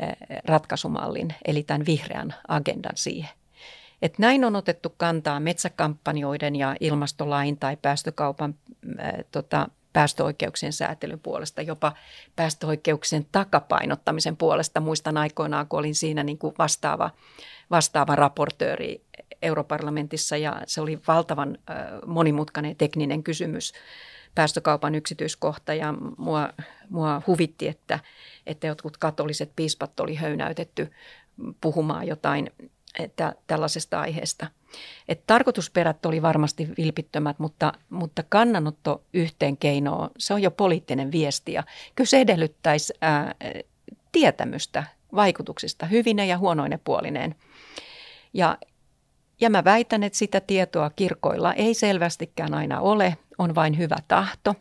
eh, ratkaisumallin, eli tämän vihreän agendan siihen. Et näin on otettu kantaa metsäkampanjoiden ja ilmastolain tai päästökaupan äh, tota, päästöoikeuksien säätelyn puolesta, jopa päästöoikeuksien takapainottamisen puolesta. Muistan aikoinaan, kun olin siinä niin kuin vastaava, vastaava raportööri europarlamentissa ja se oli valtavan äh, monimutkainen tekninen kysymys päästökaupan yksityiskohta ja mua, mua huvitti, että, että jotkut katoliset piispat oli höynäytetty puhumaan jotain että tällaisesta aiheesta. Et tarkoitusperät oli varmasti vilpittömät, mutta, mutta kannanotto yhteen keinoon, se on jo poliittinen viesti ja kyllä se edellyttäisi ää, tietämystä vaikutuksista hyvine ja huonoine puolineen. Ja, ja mä väitän, että sitä tietoa kirkoilla ei selvästikään aina ole, on vain hyvä tahto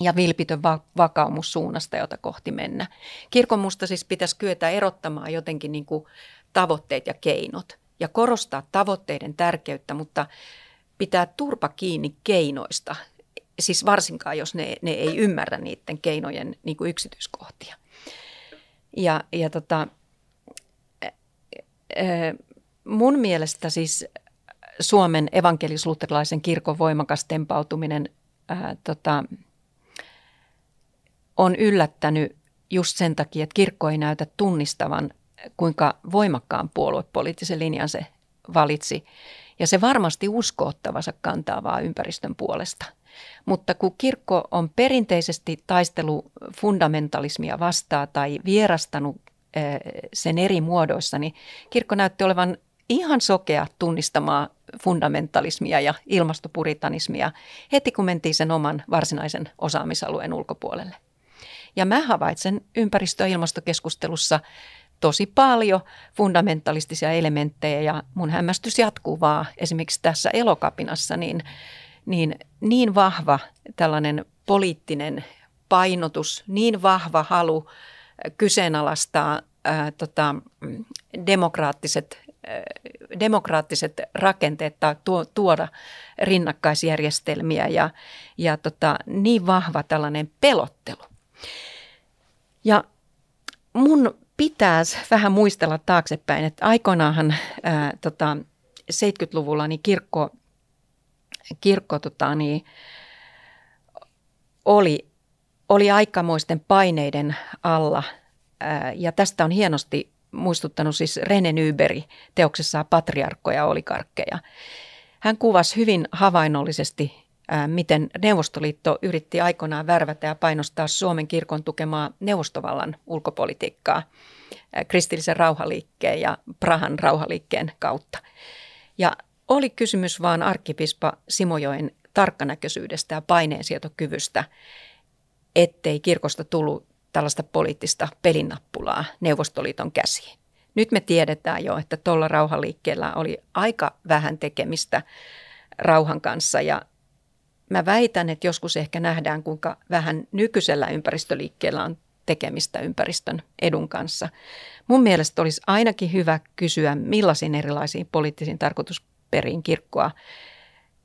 ja vilpitön va- vakaumus suunnasta, jota kohti mennä. Kirkon musta siis pitäisi kyetä erottamaan jotenkin niin kuin tavoitteet ja keinot ja korostaa tavoitteiden tärkeyttä, mutta pitää turpa kiinni keinoista, siis varsinkaan jos ne, ne ei ymmärrä niiden keinojen niin kuin yksityiskohtia. Ja, ja tota, mun mielestä siis Suomen evankelis-luterilaisen kirkon voimakas tempautuminen ää, tota, on yllättänyt just sen takia, että kirkko ei näytä tunnistavan kuinka voimakkaan puoluepoliittisen linjan se valitsi. Ja se varmasti uskoottavansa kantaa vaan ympäristön puolesta. Mutta kun kirkko on perinteisesti taistelu fundamentalismia vastaan tai vierastanut eh, sen eri muodoissa, niin kirkko näytti olevan ihan sokea tunnistamaan fundamentalismia ja ilmastopuritanismia heti kun mentiin sen oman varsinaisen osaamisalueen ulkopuolelle. Ja mä havaitsen ympäristö- ja ilmastokeskustelussa tosi paljon fundamentalistisia elementtejä ja mun hämmästys jatkuu vaan esimerkiksi tässä elokapinassa, niin, niin, niin vahva tällainen poliittinen painotus, niin vahva halu kyseenalaistaa ää, tota, demokraattiset, ää, demokraattiset rakenteet tai tuo, tuoda rinnakkaisjärjestelmiä ja, ja tota, niin vahva tällainen pelottelu. Ja mun pitäisi vähän muistella taaksepäin, että aikoinaanhan ää, tota, 70-luvulla niin kirkko, kirkko tota, niin, oli, oli aikamoisten paineiden alla ää, ja tästä on hienosti muistuttanut siis Rene Nyberi teoksessaan Patriarkkoja ja olikarkkeja. Hän kuvasi hyvin havainnollisesti miten Neuvostoliitto yritti aikoinaan värvätä ja painostaa Suomen kirkon tukemaa neuvostovallan ulkopolitiikkaa kristillisen rauhaliikkeen ja Prahan rauhaliikkeen kautta. Ja oli kysymys vaan arkkipispa Simojoen tarkkanäköisyydestä ja paineensietokyvystä, ettei kirkosta tullut tällaista poliittista pelinnappulaa Neuvostoliiton käsiin. Nyt me tiedetään jo, että tuolla rauhaliikkeellä oli aika vähän tekemistä rauhan kanssa ja mä väitän, että joskus ehkä nähdään, kuinka vähän nykyisellä ympäristöliikkeellä on tekemistä ympäristön edun kanssa. Mun mielestä olisi ainakin hyvä kysyä, millaisiin erilaisiin poliittisiin tarkoitusperiin kirkkoa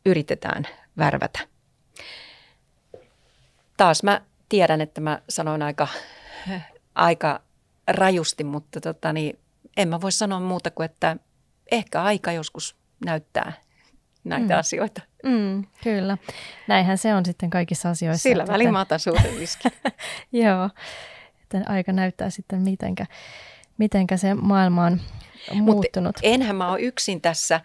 yritetään värvätä. Taas mä tiedän, että mä sanoin aika, aika rajusti, mutta tota, niin en mä voi sanoa muuta kuin, että ehkä aika joskus näyttää näitä mm. asioita. Mm, kyllä. Näinhän se on sitten kaikissa asioissa. Sillä välin että... mä otan suuren riskin. Joo, että aika näyttää sitten mitenkä, mitenkä se maailma on muuttunut. Mut enhän mä ole yksin tässä.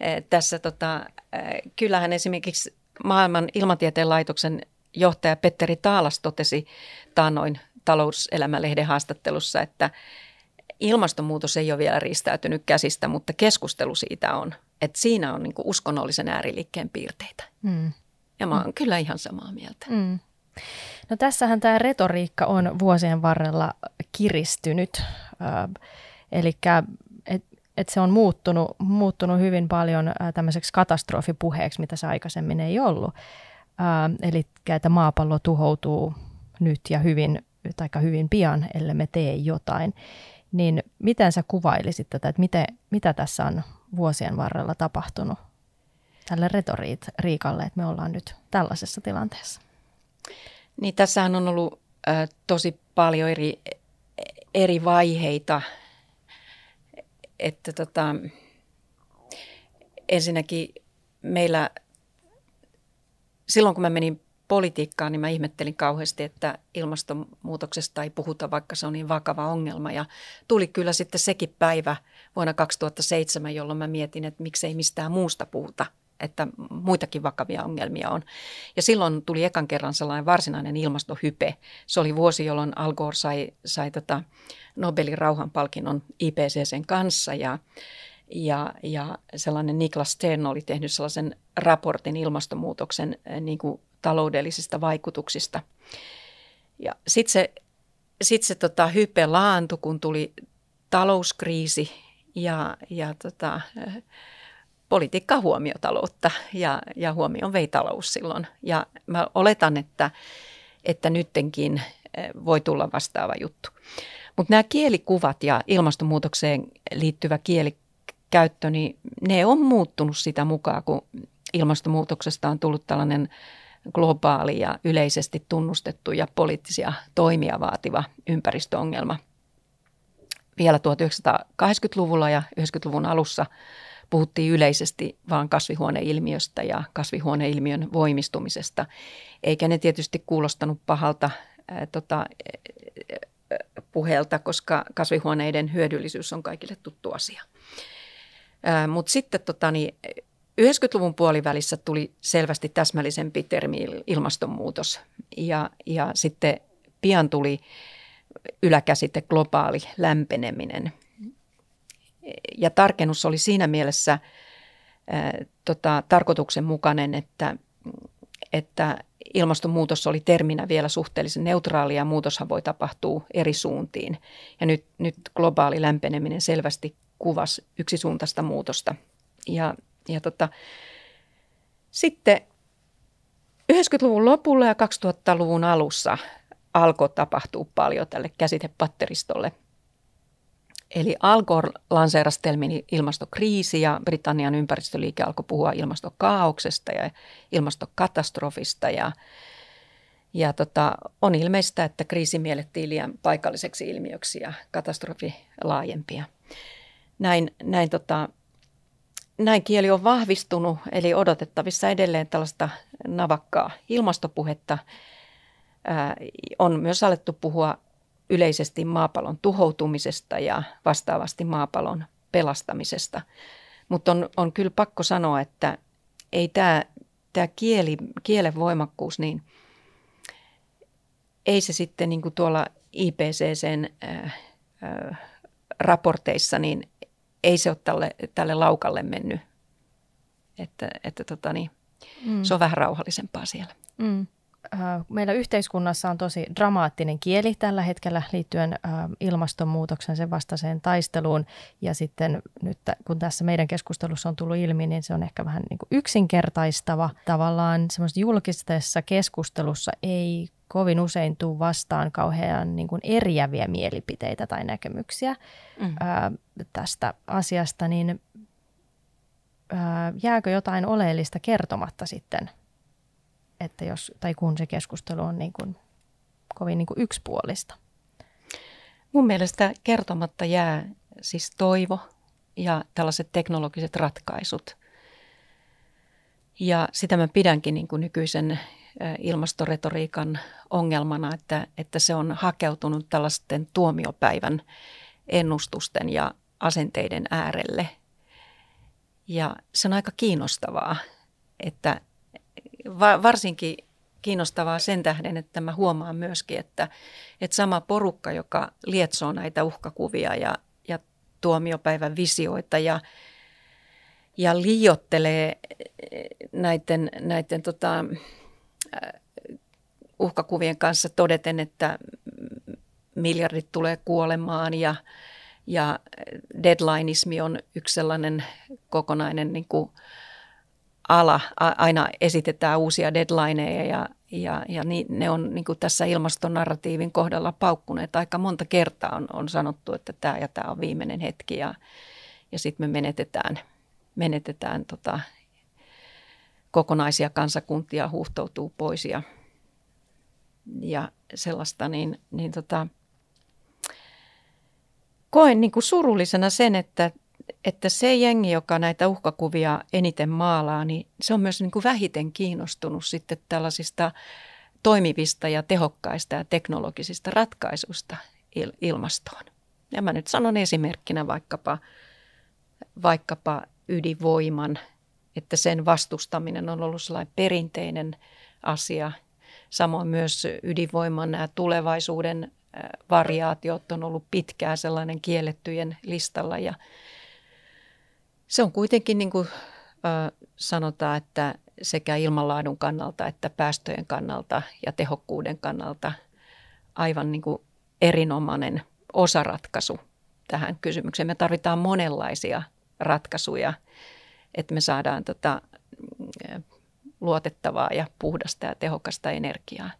Eh, tässä tota, eh, kyllähän esimerkiksi maailman ilmatieteen laitoksen johtaja Petteri Taalas totesi taannoin talouselämälehden haastattelussa, että ilmastonmuutos ei ole vielä riistäytynyt käsistä, mutta keskustelu siitä on – että siinä on niin uskonnollisen ääriliikkeen piirteitä. Mm. Ja mä oon mm. kyllä ihan samaa mieltä. Mm. No tässähän tämä retoriikka on vuosien varrella kiristynyt. Eli että se on muuttunut, muuttunut hyvin paljon tämmöiseksi katastrofipuheeksi, mitä se aikaisemmin ei ollut. Eli että maapallo tuhoutuu nyt ja hyvin, tai hyvin pian, ellei me tee jotain. Niin miten sä kuvailisit tätä, että miten, mitä tässä on vuosien varrella tapahtunut tälle retoriikalle, että me ollaan nyt tällaisessa tilanteessa? Niin tässähän on ollut äh, tosi paljon eri, eri vaiheita. Että tota, ensinnäkin meillä, silloin kun mä menin politiikkaan, niin mä ihmettelin kauheasti, että ilmastonmuutoksesta ei puhuta, vaikka se on niin vakava ongelma. Ja tuli kyllä sitten sekin päivä vuonna 2007, jolloin mä mietin, että miksei mistään muusta puhuta että muitakin vakavia ongelmia on. Ja silloin tuli ekan kerran sellainen varsinainen ilmastohype. Se oli vuosi, jolloin Al Gore sai, sai tota Nobelin rauhanpalkinnon IPCCn kanssa ja, ja, ja sellainen Niklas Stern oli tehnyt sellaisen raportin ilmastonmuutoksen eh, niin kuin taloudellisista vaikutuksista. Ja sitten se, sit se tota, hype laantui, kun tuli talouskriisi ja, ja tota, politiikka huomiotaloutta ja, ja huomioon vei talous silloin. Ja mä oletan, että, että nyttenkin eh, voi tulla vastaava juttu. Mutta nämä kielikuvat ja ilmastonmuutokseen liittyvä kielikäyttö, niin ne on muuttunut sitä mukaan, kun ilmastonmuutoksesta on tullut tällainen globaali ja yleisesti tunnustettu ja poliittisia toimia vaativa ympäristöongelma. Vielä 1980-luvulla ja 90-luvun alussa puhuttiin yleisesti vain kasvihuoneilmiöstä ja kasvihuoneilmiön voimistumisesta, eikä ne tietysti kuulostanut pahalta ää, tota, puheelta, koska kasvihuoneiden hyödyllisyys on kaikille tuttu asia. Mutta sitten tota, niin, 90-luvun puolivälissä tuli selvästi täsmällisempi termi ilmastonmuutos ja, ja sitten pian tuli yläkäsite globaali lämpeneminen – ja tarkennus oli siinä mielessä ää, tota, tarkoituksenmukainen, että, että ilmastonmuutos oli terminä vielä suhteellisen neutraali ja muutoshan voi tapahtua eri suuntiin. Ja nyt, nyt globaali lämpeneminen selvästi kuvasi yksisuuntaista muutosta. Ja, ja tota, sitten 90-luvun lopulla ja 2000-luvun alussa alkoi tapahtua paljon tälle käsitepatteristolle – Eli Al Gore lanseerasi termin ilmastokriisi ja Britannian ympäristöliike alkoi puhua ilmastokaauksesta ja ilmastokatastrofista ja, ja tota, on ilmeistä, että kriisi miellettiin liian paikalliseksi ilmiöksi ja katastrofi laajempia. Näin, näin, tota, näin kieli on vahvistunut, eli odotettavissa edelleen tällaista navakkaa ilmastopuhetta. Ää, on myös alettu puhua yleisesti maapallon tuhoutumisesta ja vastaavasti maapallon pelastamisesta. Mutta on, on kyllä pakko sanoa, että ei tämä tää kieli, kielen voimakkuus, niin ei se sitten niin kuin tuolla IPCCn äh, äh, raporteissa, niin ei se ole tälle, tälle laukalle mennyt. Että, että tota niin, mm. se on vähän rauhallisempaa siellä. Mm. Äh, meillä yhteiskunnassa on tosi dramaattinen kieli tällä hetkellä liittyen äh, ilmastonmuutoksen sen vastaiseen taisteluun. Ja sitten nyt kun tässä meidän keskustelussa on tullut ilmi, niin se on ehkä vähän niin kuin yksinkertaistava. Tavallaan semmoisessa julkisessa keskustelussa ei kovin usein tule vastaan kauhean niin kuin eriäviä mielipiteitä tai näkemyksiä mm. ää, tästä asiasta, niin ää, jääkö jotain oleellista kertomatta sitten että jos, tai kun se keskustelu on niin kuin, kovin niin kuin yksipuolista. Mun mielestä kertomatta jää siis toivo ja tällaiset teknologiset ratkaisut. Ja sitä mä pidänkin niin kuin nykyisen ilmastoretoriikan ongelmana, että, että se on hakeutunut tällaisten tuomiopäivän ennustusten ja asenteiden äärelle. Ja se on aika kiinnostavaa, että varsinkin kiinnostavaa sen tähden, että mä huomaan myöskin, että, että sama porukka, joka lietsoo näitä uhkakuvia ja, ja tuomiopäivän visioita ja, ja liiottelee näiden, näiden tota, uhkakuvien kanssa todeten, että miljardit tulee kuolemaan ja, ja deadlineismi on yksi sellainen kokonainen niin kuin ala. Aina esitetään uusia deadlineja ja, ja, ja ne on niin kuin tässä ilmastonarratiivin kohdalla paukkuneet. Aika monta kertaa on, on sanottu, että tämä ja tämä on viimeinen hetki ja, ja sitten me menetetään, menetetään tota, kokonaisia kansakuntia huuhtoutuu pois ja, ja sellaista, niin, niin tota, koen niin kuin surullisena sen, että, että se jengi, joka näitä uhkakuvia eniten maalaa, niin se on myös niin kuin vähiten kiinnostunut sitten tällaisista toimivista ja tehokkaista ja teknologisista ratkaisuista il- ilmastoon. Ja mä nyt sanon esimerkkinä vaikkapa, vaikkapa ydinvoiman, että sen vastustaminen on ollut sellainen perinteinen asia. Samoin myös ydinvoiman nämä tulevaisuuden variaatiot on ollut pitkään sellainen kiellettyjen listalla ja se on kuitenkin niin kuin sanotaan, että sekä ilmanlaadun kannalta että päästöjen kannalta ja tehokkuuden kannalta aivan niin kuin erinomainen osaratkaisu tähän kysymykseen. Me tarvitaan monenlaisia ratkaisuja, että me saadaan tota, luotettavaa ja puhdasta ja tehokasta energiaa.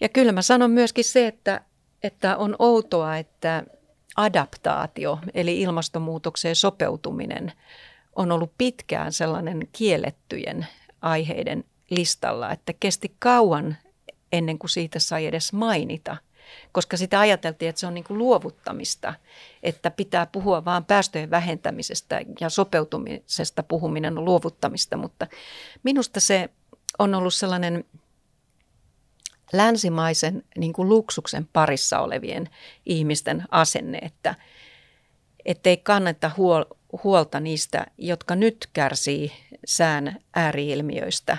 Ja kyllä mä sanon myöskin se, että, että on outoa, että adaptaatio eli ilmastonmuutokseen sopeutuminen on ollut pitkään sellainen kiellettyjen aiheiden listalla, että kesti kauan ennen kuin siitä sai edes mainita, koska sitä ajateltiin, että se on niin kuin luovuttamista, että pitää puhua vain päästöjen vähentämisestä ja sopeutumisesta puhuminen on luovuttamista, mutta minusta se on ollut sellainen – länsimaisen niin kuin luksuksen parissa olevien ihmisten asenne, että ei kannata huol- huolta niistä, jotka nyt kärsii sään ääriilmiöistä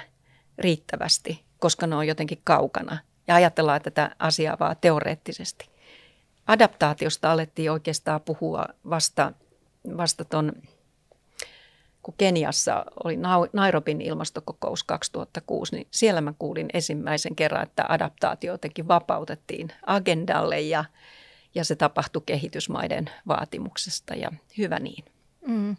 riittävästi, koska ne on jotenkin kaukana. Ja ajatellaan tätä asiaa vaan teoreettisesti. Adaptaatiosta alettiin oikeastaan puhua vasta, vasta ton kun Keniassa oli Nairobin ilmastokokous 2006, niin siellä mä kuulin ensimmäisen kerran, että adaptaatio jotenkin vapautettiin agendalle ja, ja se tapahtui kehitysmaiden vaatimuksesta ja hyvä niin. Mm.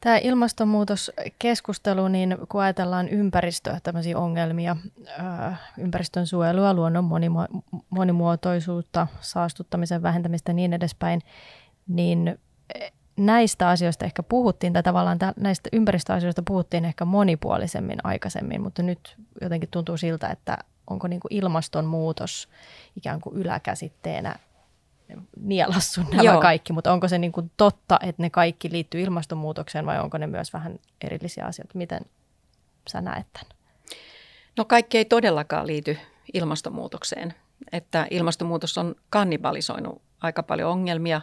Tämä ilmastonmuutoskeskustelu, niin kun ajatellaan ympäristöä, tämmöisiä ongelmia, ympäristön suojelua, luonnon monimuotoisuutta, saastuttamisen vähentämistä ja niin edespäin, niin näistä asioista ehkä puhuttiin, tai tavallaan näistä ympäristöasioista puhuttiin ehkä monipuolisemmin aikaisemmin, mutta nyt jotenkin tuntuu siltä, että onko niin kuin ilmastonmuutos ikään kuin yläkäsitteenä nielassut nämä Joo. kaikki, mutta onko se niin kuin totta, että ne kaikki liittyy ilmastonmuutokseen vai onko ne myös vähän erillisiä asioita? Miten sä näet tämän? No kaikki ei todellakaan liity ilmastonmuutokseen, että ilmastonmuutos on kannibalisoinut aika paljon ongelmia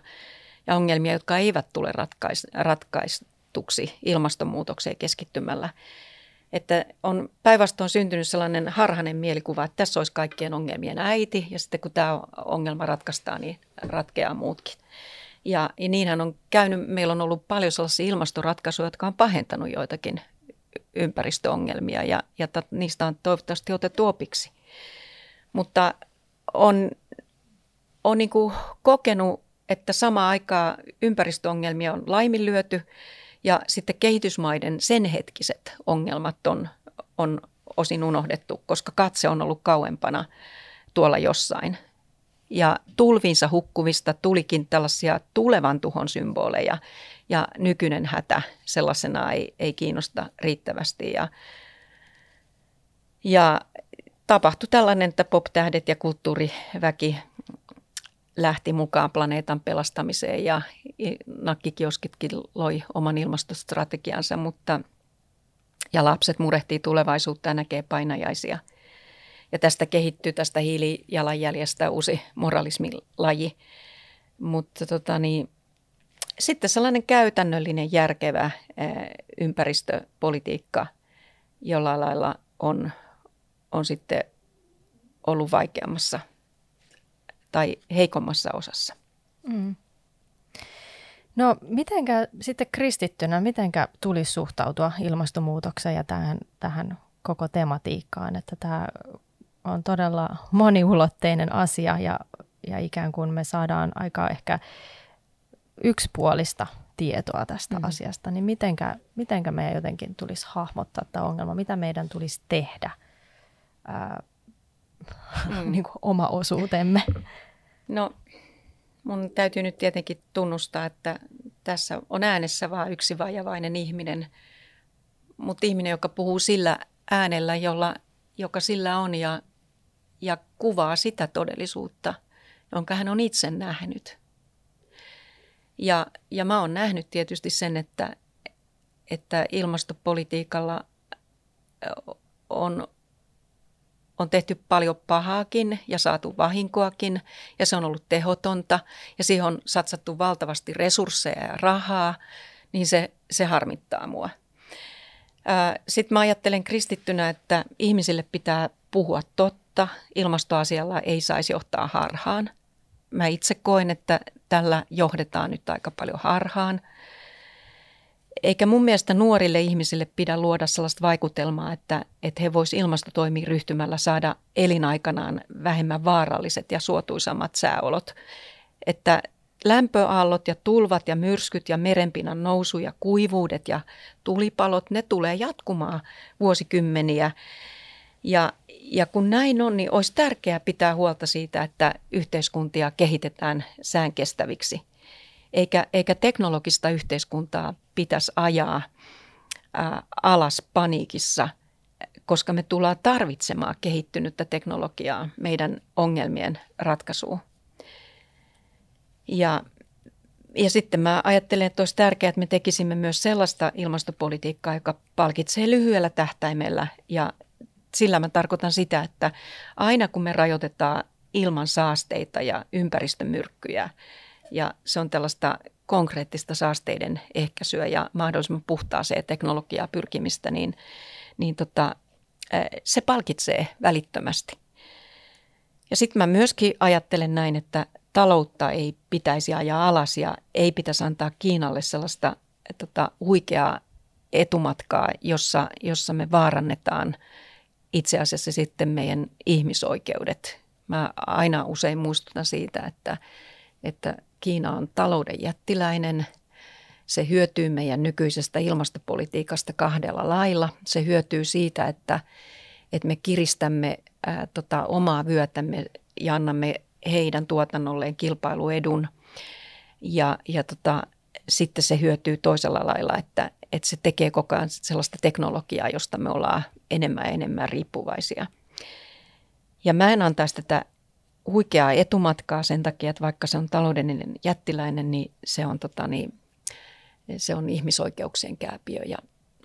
ja ongelmia, jotka eivät tule ratkais, ratkaistuksi ilmastonmuutokseen keskittymällä. Että on päinvastoin syntynyt sellainen harhainen mielikuva, että tässä olisi kaikkien ongelmien äiti ja sitten kun tämä ongelma ratkaistaan, niin ratkeaa muutkin. Ja, ja niinhän on käynyt, meillä on ollut paljon sellaisia ilmastoratkaisuja, jotka on pahentanut joitakin ympäristöongelmia ja, ja niistä on toivottavasti otettu opiksi. Mutta on, on niin kokenut että sama aikaa ympäristöongelmia on laiminlyöty ja sitten kehitysmaiden sen hetkiset ongelmat on, on osin unohdettu, koska katse on ollut kauempana tuolla jossain. Ja tulvinsa hukkuvista tulikin tällaisia tulevan tuhon symboleja ja nykyinen hätä sellaisena ei, ei kiinnosta riittävästi. Ja, ja tapahtui tällainen, että pop-tähdet ja kulttuuriväki lähti mukaan planeetan pelastamiseen ja nakkikioskitkin loi oman ilmastostrategiansa, mutta ja lapset murehtii tulevaisuutta ja näkee painajaisia. Ja tästä kehittyy tästä hiilijalanjäljestä uusi moralismilaji. Mutta tota niin, sitten sellainen käytännöllinen, järkevä ympäristöpolitiikka jollain lailla on, on sitten ollut vaikeammassa tai heikommassa osassa. Mm. No mitenkä sitten kristittynä, mitenkä tulisi suhtautua ilmastonmuutokseen ja tähän, tähän koko tematiikkaan, että tämä on todella moniulotteinen asia ja, ja ikään kuin me saadaan aika ehkä yksipuolista tietoa tästä mm. asiasta, niin mitenkä, mitenkä meidän jotenkin tulisi hahmottaa tämä ongelma, mitä meidän tulisi tehdä ää, mm. niin kuin oma osuutemme? No mun täytyy nyt tietenkin tunnustaa, että tässä on äänessä vain yksi vajavainen ihminen, mutta ihminen, joka puhuu sillä äänellä, jolla, joka sillä on ja, ja kuvaa sitä todellisuutta, jonka hän on itse nähnyt. Ja, ja mä oon nähnyt tietysti sen, että, että ilmastopolitiikalla on, on tehty paljon pahaakin ja saatu vahinkoakin ja se on ollut tehotonta ja siihen on satsattu valtavasti resursseja ja rahaa, niin se, se harmittaa mua. Sitten mä ajattelen kristittynä, että ihmisille pitää puhua totta. Ilmastoasialla ei saisi johtaa harhaan. Mä itse koen, että tällä johdetaan nyt aika paljon harhaan. Eikä mun mielestä nuorille ihmisille pidä luoda sellaista vaikutelmaa, että, että he voisivat ilmastotoimiin ryhtymällä saada elinaikanaan vähemmän vaaralliset ja suotuisammat sääolot. Että lämpöaallot ja tulvat ja myrskyt ja merenpinnan nousu ja kuivuudet ja tulipalot, ne tulee jatkumaan vuosikymmeniä. Ja, ja kun näin on, niin olisi tärkeää pitää huolta siitä, että yhteiskuntia kehitetään säänkestäviksi. Eikä, eikä teknologista yhteiskuntaa pitäisi ajaa ää, alas paniikissa, koska me tullaan tarvitsemaan kehittynyttä teknologiaa meidän ongelmien ratkaisuun. Ja, ja sitten mä ajattelen, että olisi tärkeää, että me tekisimme myös sellaista ilmastopolitiikkaa, joka palkitsee lyhyellä tähtäimellä. Ja sillä mä tarkoitan sitä, että aina kun me rajoitetaan ilman saasteita ja ympäristömyrkkyjä, ja se on tällaista konkreettista saasteiden ehkäisyä ja mahdollisimman puhtaaseen teknologiaa pyrkimistä, niin, niin tota, se palkitsee välittömästi. Ja sitten mä myöskin ajattelen näin, että taloutta ei pitäisi ajaa alas ja ei pitäisi antaa Kiinalle sellaista tota, huikeaa etumatkaa, jossa, jossa me vaarannetaan itse asiassa sitten meidän ihmisoikeudet. Mä aina usein muistutan siitä, että, että Kiina on talouden jättiläinen. Se hyötyy meidän nykyisestä ilmastopolitiikasta kahdella lailla. Se hyötyy siitä, että, että me kiristämme ää, tota, omaa vyötämme ja annamme heidän tuotannolleen kilpailuedun. Ja, ja tota, sitten se hyötyy toisella lailla, että, että se tekee koko ajan sellaista teknologiaa, josta me ollaan enemmän ja enemmän riippuvaisia. Ja mä en antaisi tätä huikeaa etumatkaa sen takia, että vaikka se on taloudellinen jättiläinen, niin se on, tota, niin, se on ihmisoikeuksien kääpiö. Ja,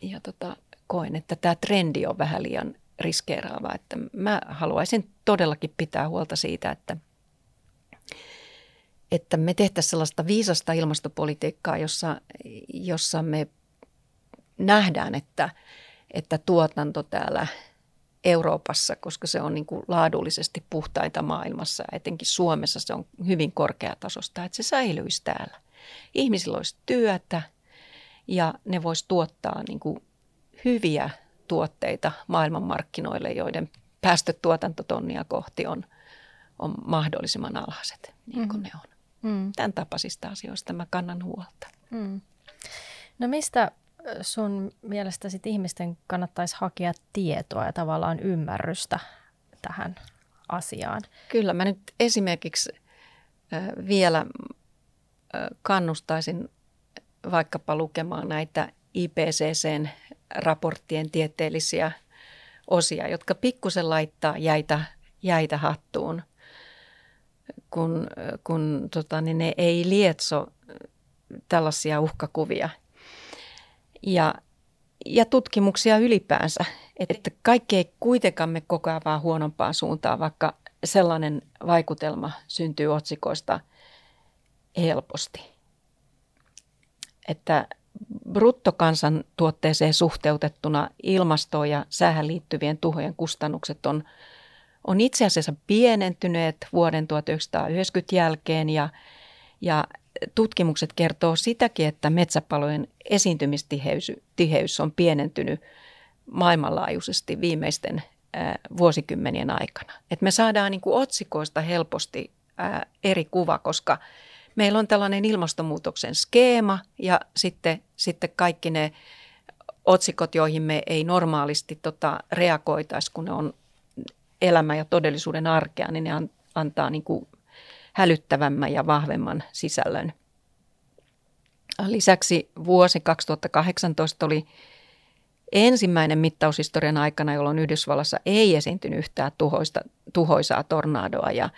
ja tota, koen, että tämä trendi on vähän liian riskeeraava. Että mä haluaisin todellakin pitää huolta siitä, että – että me tehtäisiin sellaista viisasta ilmastopolitiikkaa, jossa, jossa me nähdään, että, että tuotanto täällä Euroopassa, koska se on niin kuin laadullisesti puhtaita maailmassa, etenkin Suomessa se on hyvin korkeatasosta, että se säilyisi täällä. Ihmisillä olisi työtä ja ne voisi tuottaa niin kuin hyviä tuotteita maailmanmarkkinoille, joiden päästöt tuotantotonnia kohti on, on mahdollisimman alhaiset, niin kuin mm. ne on. Mm. Tämän tapaisista asioista mä kannan huolta. Mm. No mistä sun mielestä sit ihmisten kannattaisi hakea tietoa ja tavallaan ymmärrystä tähän asiaan? Kyllä, mä nyt esimerkiksi vielä kannustaisin vaikkapa lukemaan näitä IPCCn raporttien tieteellisiä osia, jotka pikkusen laittaa jäitä, jäitä hattuun – kun, kun tota, niin ne ei lietso tällaisia uhkakuvia. Ja, ja tutkimuksia ylipäänsä, että kaikki ei kuitenkaan me koko ajan vaan huonompaan suuntaan, vaikka sellainen vaikutelma syntyy otsikoista helposti. Että bruttokansantuotteeseen suhteutettuna ilmastoon ja säähän liittyvien tuhojen kustannukset on on itse asiassa pienentyneet vuoden 1990 jälkeen ja, ja tutkimukset kertoo sitäkin, että metsäpalojen esiintymistiheys on pienentynyt maailmanlaajuisesti viimeisten vuosikymmenien aikana. Et me saadaan niin kuin otsikoista helposti ää, eri kuva, koska meillä on tällainen ilmastonmuutoksen skeema ja sitten, sitten kaikki ne otsikot, joihin me ei normaalisti tota, reagoitaisi, kun ne on elämä ja todellisuuden arkea, niin ne antaa niin kuin hälyttävämmän ja vahvemman sisällön. Lisäksi vuosi 2018 oli ensimmäinen mittaushistorian aikana, jolloin Yhdysvallassa ei esiintynyt yhtään tuhoista, tuhoisaa tornadoa. Ja,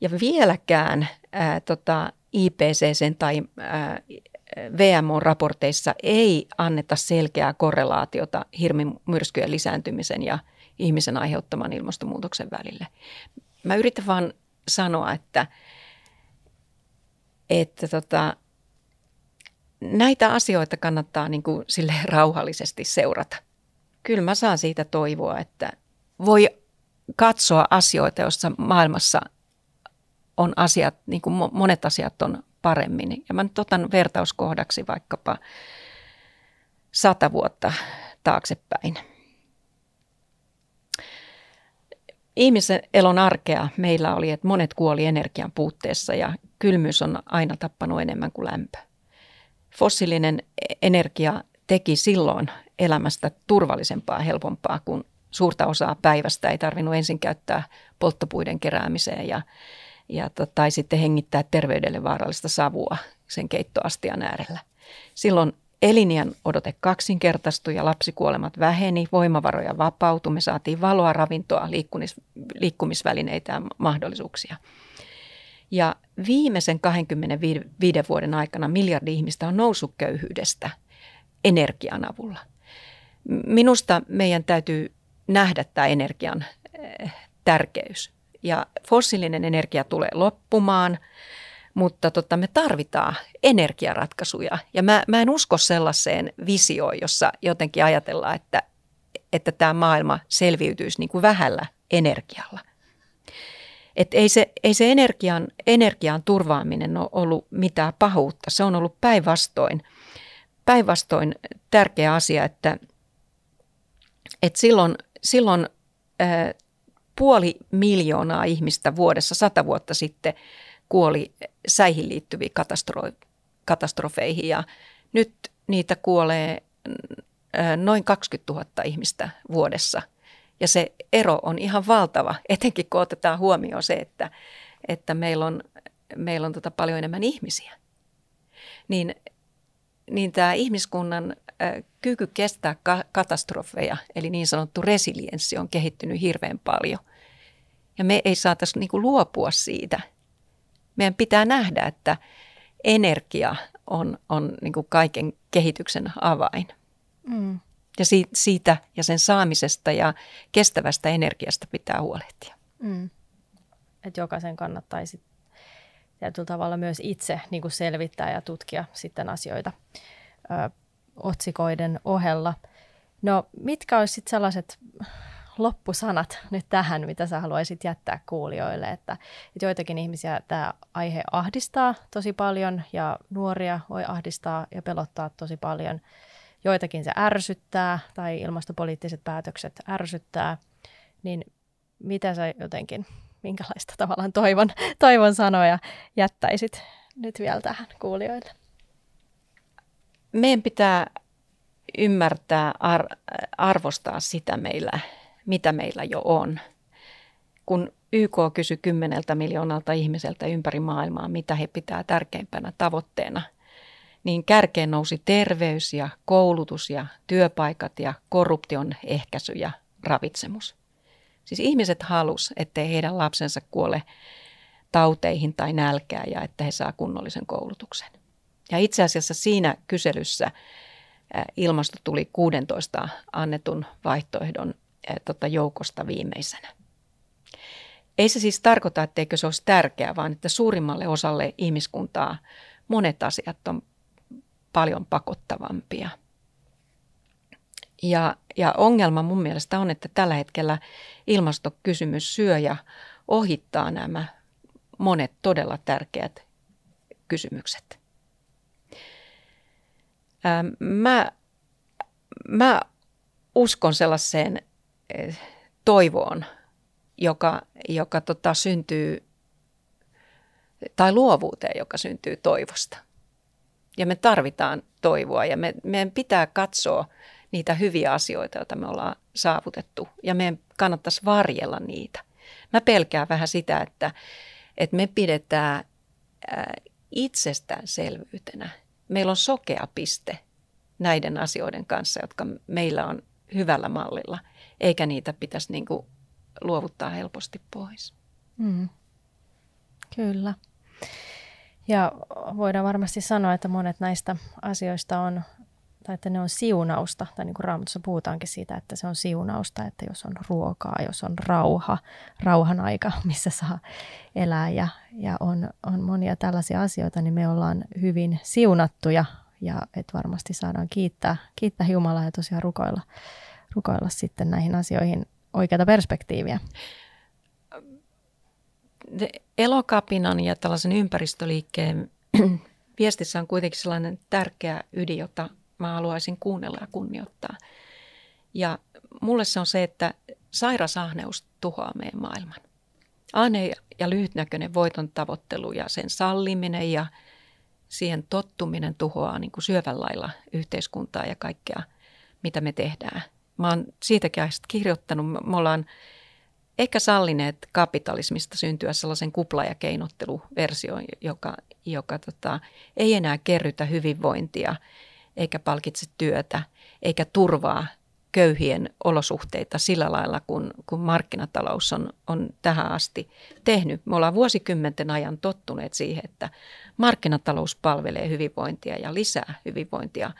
ja vieläkään ää, tota, IPCC tai ää, VMO-raporteissa ei anneta selkeää korrelaatiota hirmimyrskyjen lisääntymisen ja ihmisen aiheuttaman ilmastonmuutoksen välille. Mä yritän vaan sanoa, että, että tota, näitä asioita kannattaa niin kuin sille rauhallisesti seurata. Kyllä mä saan siitä toivoa, että voi katsoa asioita, joissa maailmassa on asiat, niin kuin monet asiat on paremmin. Ja mä nyt otan vertauskohdaksi vaikkapa sata vuotta taaksepäin. Ihmisen elon arkea meillä oli, että monet kuoli energian puutteessa ja kylmyys on aina tappanut enemmän kuin lämpö. Fossiilinen energia teki silloin elämästä turvallisempaa helpompaa, kun suurta osaa päivästä ei tarvinnut ensin käyttää polttopuiden keräämiseen ja, ja to, tai sitten hengittää terveydelle vaarallista savua sen keittoastian äärellä. Silloin eliniän odote kaksinkertaistui ja lapsikuolemat väheni, voimavaroja vapautui, me saatiin valoa, ravintoa, liikkumis, liikkumisvälineitä ja mahdollisuuksia. Ja viimeisen 25 vuoden aikana miljardi ihmistä on noussut köyhyydestä energian avulla. Minusta meidän täytyy nähdä tämä energian eh, tärkeys. Ja fossiilinen energia tulee loppumaan, mutta tota, me tarvitaan energiaratkaisuja. Ja mä, mä en usko sellaiseen visioon, jossa jotenkin ajatellaan, että, että tämä maailma selviytyisi niin kuin vähällä energialla. Et ei se, ei se energian, energian turvaaminen ole ollut mitään pahuutta. Se on ollut päinvastoin, päinvastoin tärkeä asia, että, että silloin, silloin ää, puoli miljoonaa ihmistä vuodessa sata vuotta sitten kuoli säihin liittyviin katastro- katastrofeihin ja nyt niitä kuolee noin 20 000 ihmistä vuodessa – ja se ero on ihan valtava, etenkin kun otetaan huomioon se, että, että meillä on, meillä on tota paljon enemmän ihmisiä. Niin, niin tämä ihmiskunnan kyky kestää ka- katastrofeja, eli niin sanottu resilienssi on kehittynyt hirveän paljon. Ja me ei saataisi niinku luopua siitä. Meidän pitää nähdä, että energia on, on niinku kaiken kehityksen avain. Mm ja siitä ja sen saamisesta ja kestävästä energiasta pitää huolehtia. Mm. Että jokaisen kannattaisi tietyllä tavalla myös itse niin kuin selvittää ja tutkia sitten asioita ö, otsikoiden ohella. No mitkä olisi sitten sellaiset loppusanat nyt tähän, mitä sä haluaisit jättää kuulijoille, että, että joitakin ihmisiä tämä aihe ahdistaa tosi paljon ja nuoria voi ahdistaa ja pelottaa tosi paljon – joitakin se ärsyttää tai ilmastopoliittiset päätökset ärsyttää, niin mitä sä jotenkin, minkälaista tavallaan toivon, toivon sanoja jättäisit nyt vielä tähän kuulijoille? Meidän pitää ymmärtää, ar- arvostaa sitä meillä, mitä meillä jo on. Kun YK kysyi kymmeneltä miljoonalta ihmiseltä ympäri maailmaa, mitä he pitää tärkeimpänä tavoitteena – niin kärkeen nousi terveys ja koulutus ja työpaikat ja korruption ehkäisy ja ravitsemus. Siis ihmiset halus, ettei heidän lapsensa kuole tauteihin tai nälkään ja että he saa kunnollisen koulutuksen. Ja itse asiassa siinä kyselyssä ilmasto tuli 16 annetun vaihtoehdon tota, joukosta viimeisenä. Ei se siis tarkoita, etteikö se olisi tärkeää, vaan että suurimmalle osalle ihmiskuntaa monet asiat on paljon pakottavampia. Ja, ja ongelma mun mielestä on, että tällä hetkellä ilmastokysymys syö ja ohittaa nämä monet todella tärkeät kysymykset. Mä, mä uskon sellaiseen eh, toivoon, joka, joka tota, syntyy tai luovuuteen, joka syntyy toivosta. Ja me tarvitaan toivoa ja me, meidän pitää katsoa niitä hyviä asioita, joita me ollaan saavutettu. Ja meidän kannattaisi varjella niitä. Mä pelkään vähän sitä, että, että me pidetään itsestäänselvyytenä. Meillä on sokea piste näiden asioiden kanssa, jotka meillä on hyvällä mallilla, eikä niitä pitäisi niin kuin luovuttaa helposti pois. Mm. Kyllä. Ja voidaan varmasti sanoa, että monet näistä asioista on, tai että ne on siunausta, tai niin kuin Raamatussa puhutaankin siitä, että se on siunausta, että jos on ruokaa, jos on rauha, rauhan aika, missä saa elää ja, ja on, on monia tällaisia asioita, niin me ollaan hyvin siunattuja ja että varmasti saadaan kiittää, kiittää Jumalaa ja tosiaan rukoilla, rukoilla sitten näihin asioihin oikeata perspektiiviä. Elokapinan ja tällaisen ympäristöliikkeen viestissä on kuitenkin sellainen tärkeä ydin, jota mä haluaisin kuunnella ja kunnioittaa. Ja mulle se on se, että sairas ahneus tuhoaa meidän maailman. Ahne ja lyhytnäköinen voiton tavoittelu ja sen salliminen ja siihen tottuminen tuhoaa niin kuin syövän lailla yhteiskuntaa ja kaikkea, mitä me tehdään. Mä oon siitäkin kirjoittanut, me ollaan ehkä sallineet kapitalismista syntyä sellaisen kupla- ja keinotteluversion, joka, joka tota, ei enää kerrytä hyvinvointia, eikä palkitse työtä, eikä turvaa köyhien olosuhteita sillä lailla, kun, kun markkinatalous on, on tähän asti tehnyt. Me ollaan vuosikymmenten ajan tottuneet siihen, että markkinatalous palvelee hyvinvointia ja lisää hyvinvointia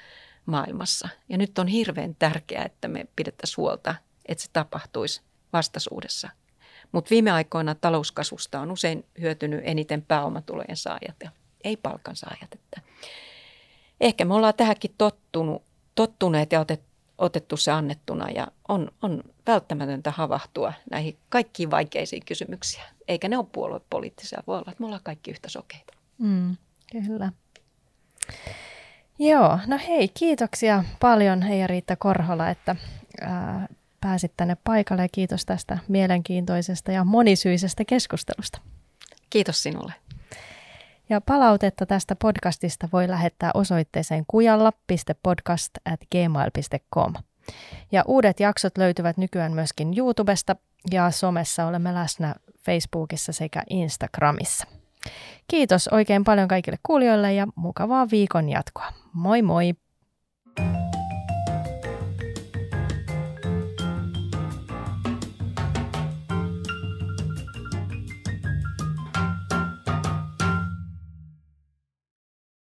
maailmassa. Ja nyt on hirveän tärkeää, että me pidettäisiin huolta, että se tapahtuisi vastaisuudessa. Mutta viime aikoina talouskasvusta on usein hyötynyt eniten pääomatulojen saajat ja ei palkansaajat. Että ehkä me ollaan tähänkin tottunut, tottuneet ja otet, otettu se annettuna ja on, on välttämätöntä havahtua näihin kaikkiin vaikeisiin kysymyksiin. Eikä ne ole puoluepoliittisia, voi olla, että me ollaan kaikki yhtä sokeita. Mm, kyllä. Joo, no hei, kiitoksia paljon Heija Riitta Korhola, että ää, pääsit tänne paikalle ja kiitos tästä mielenkiintoisesta ja monisyisestä keskustelusta. Kiitos sinulle. Ja palautetta tästä podcastista voi lähettää osoitteeseen kujalla.podcast.gmail.com. Ja uudet jaksot löytyvät nykyään myöskin YouTubesta ja somessa olemme läsnä Facebookissa sekä Instagramissa. Kiitos oikein paljon kaikille kuulijoille ja mukavaa viikon jatkoa. Moi moi!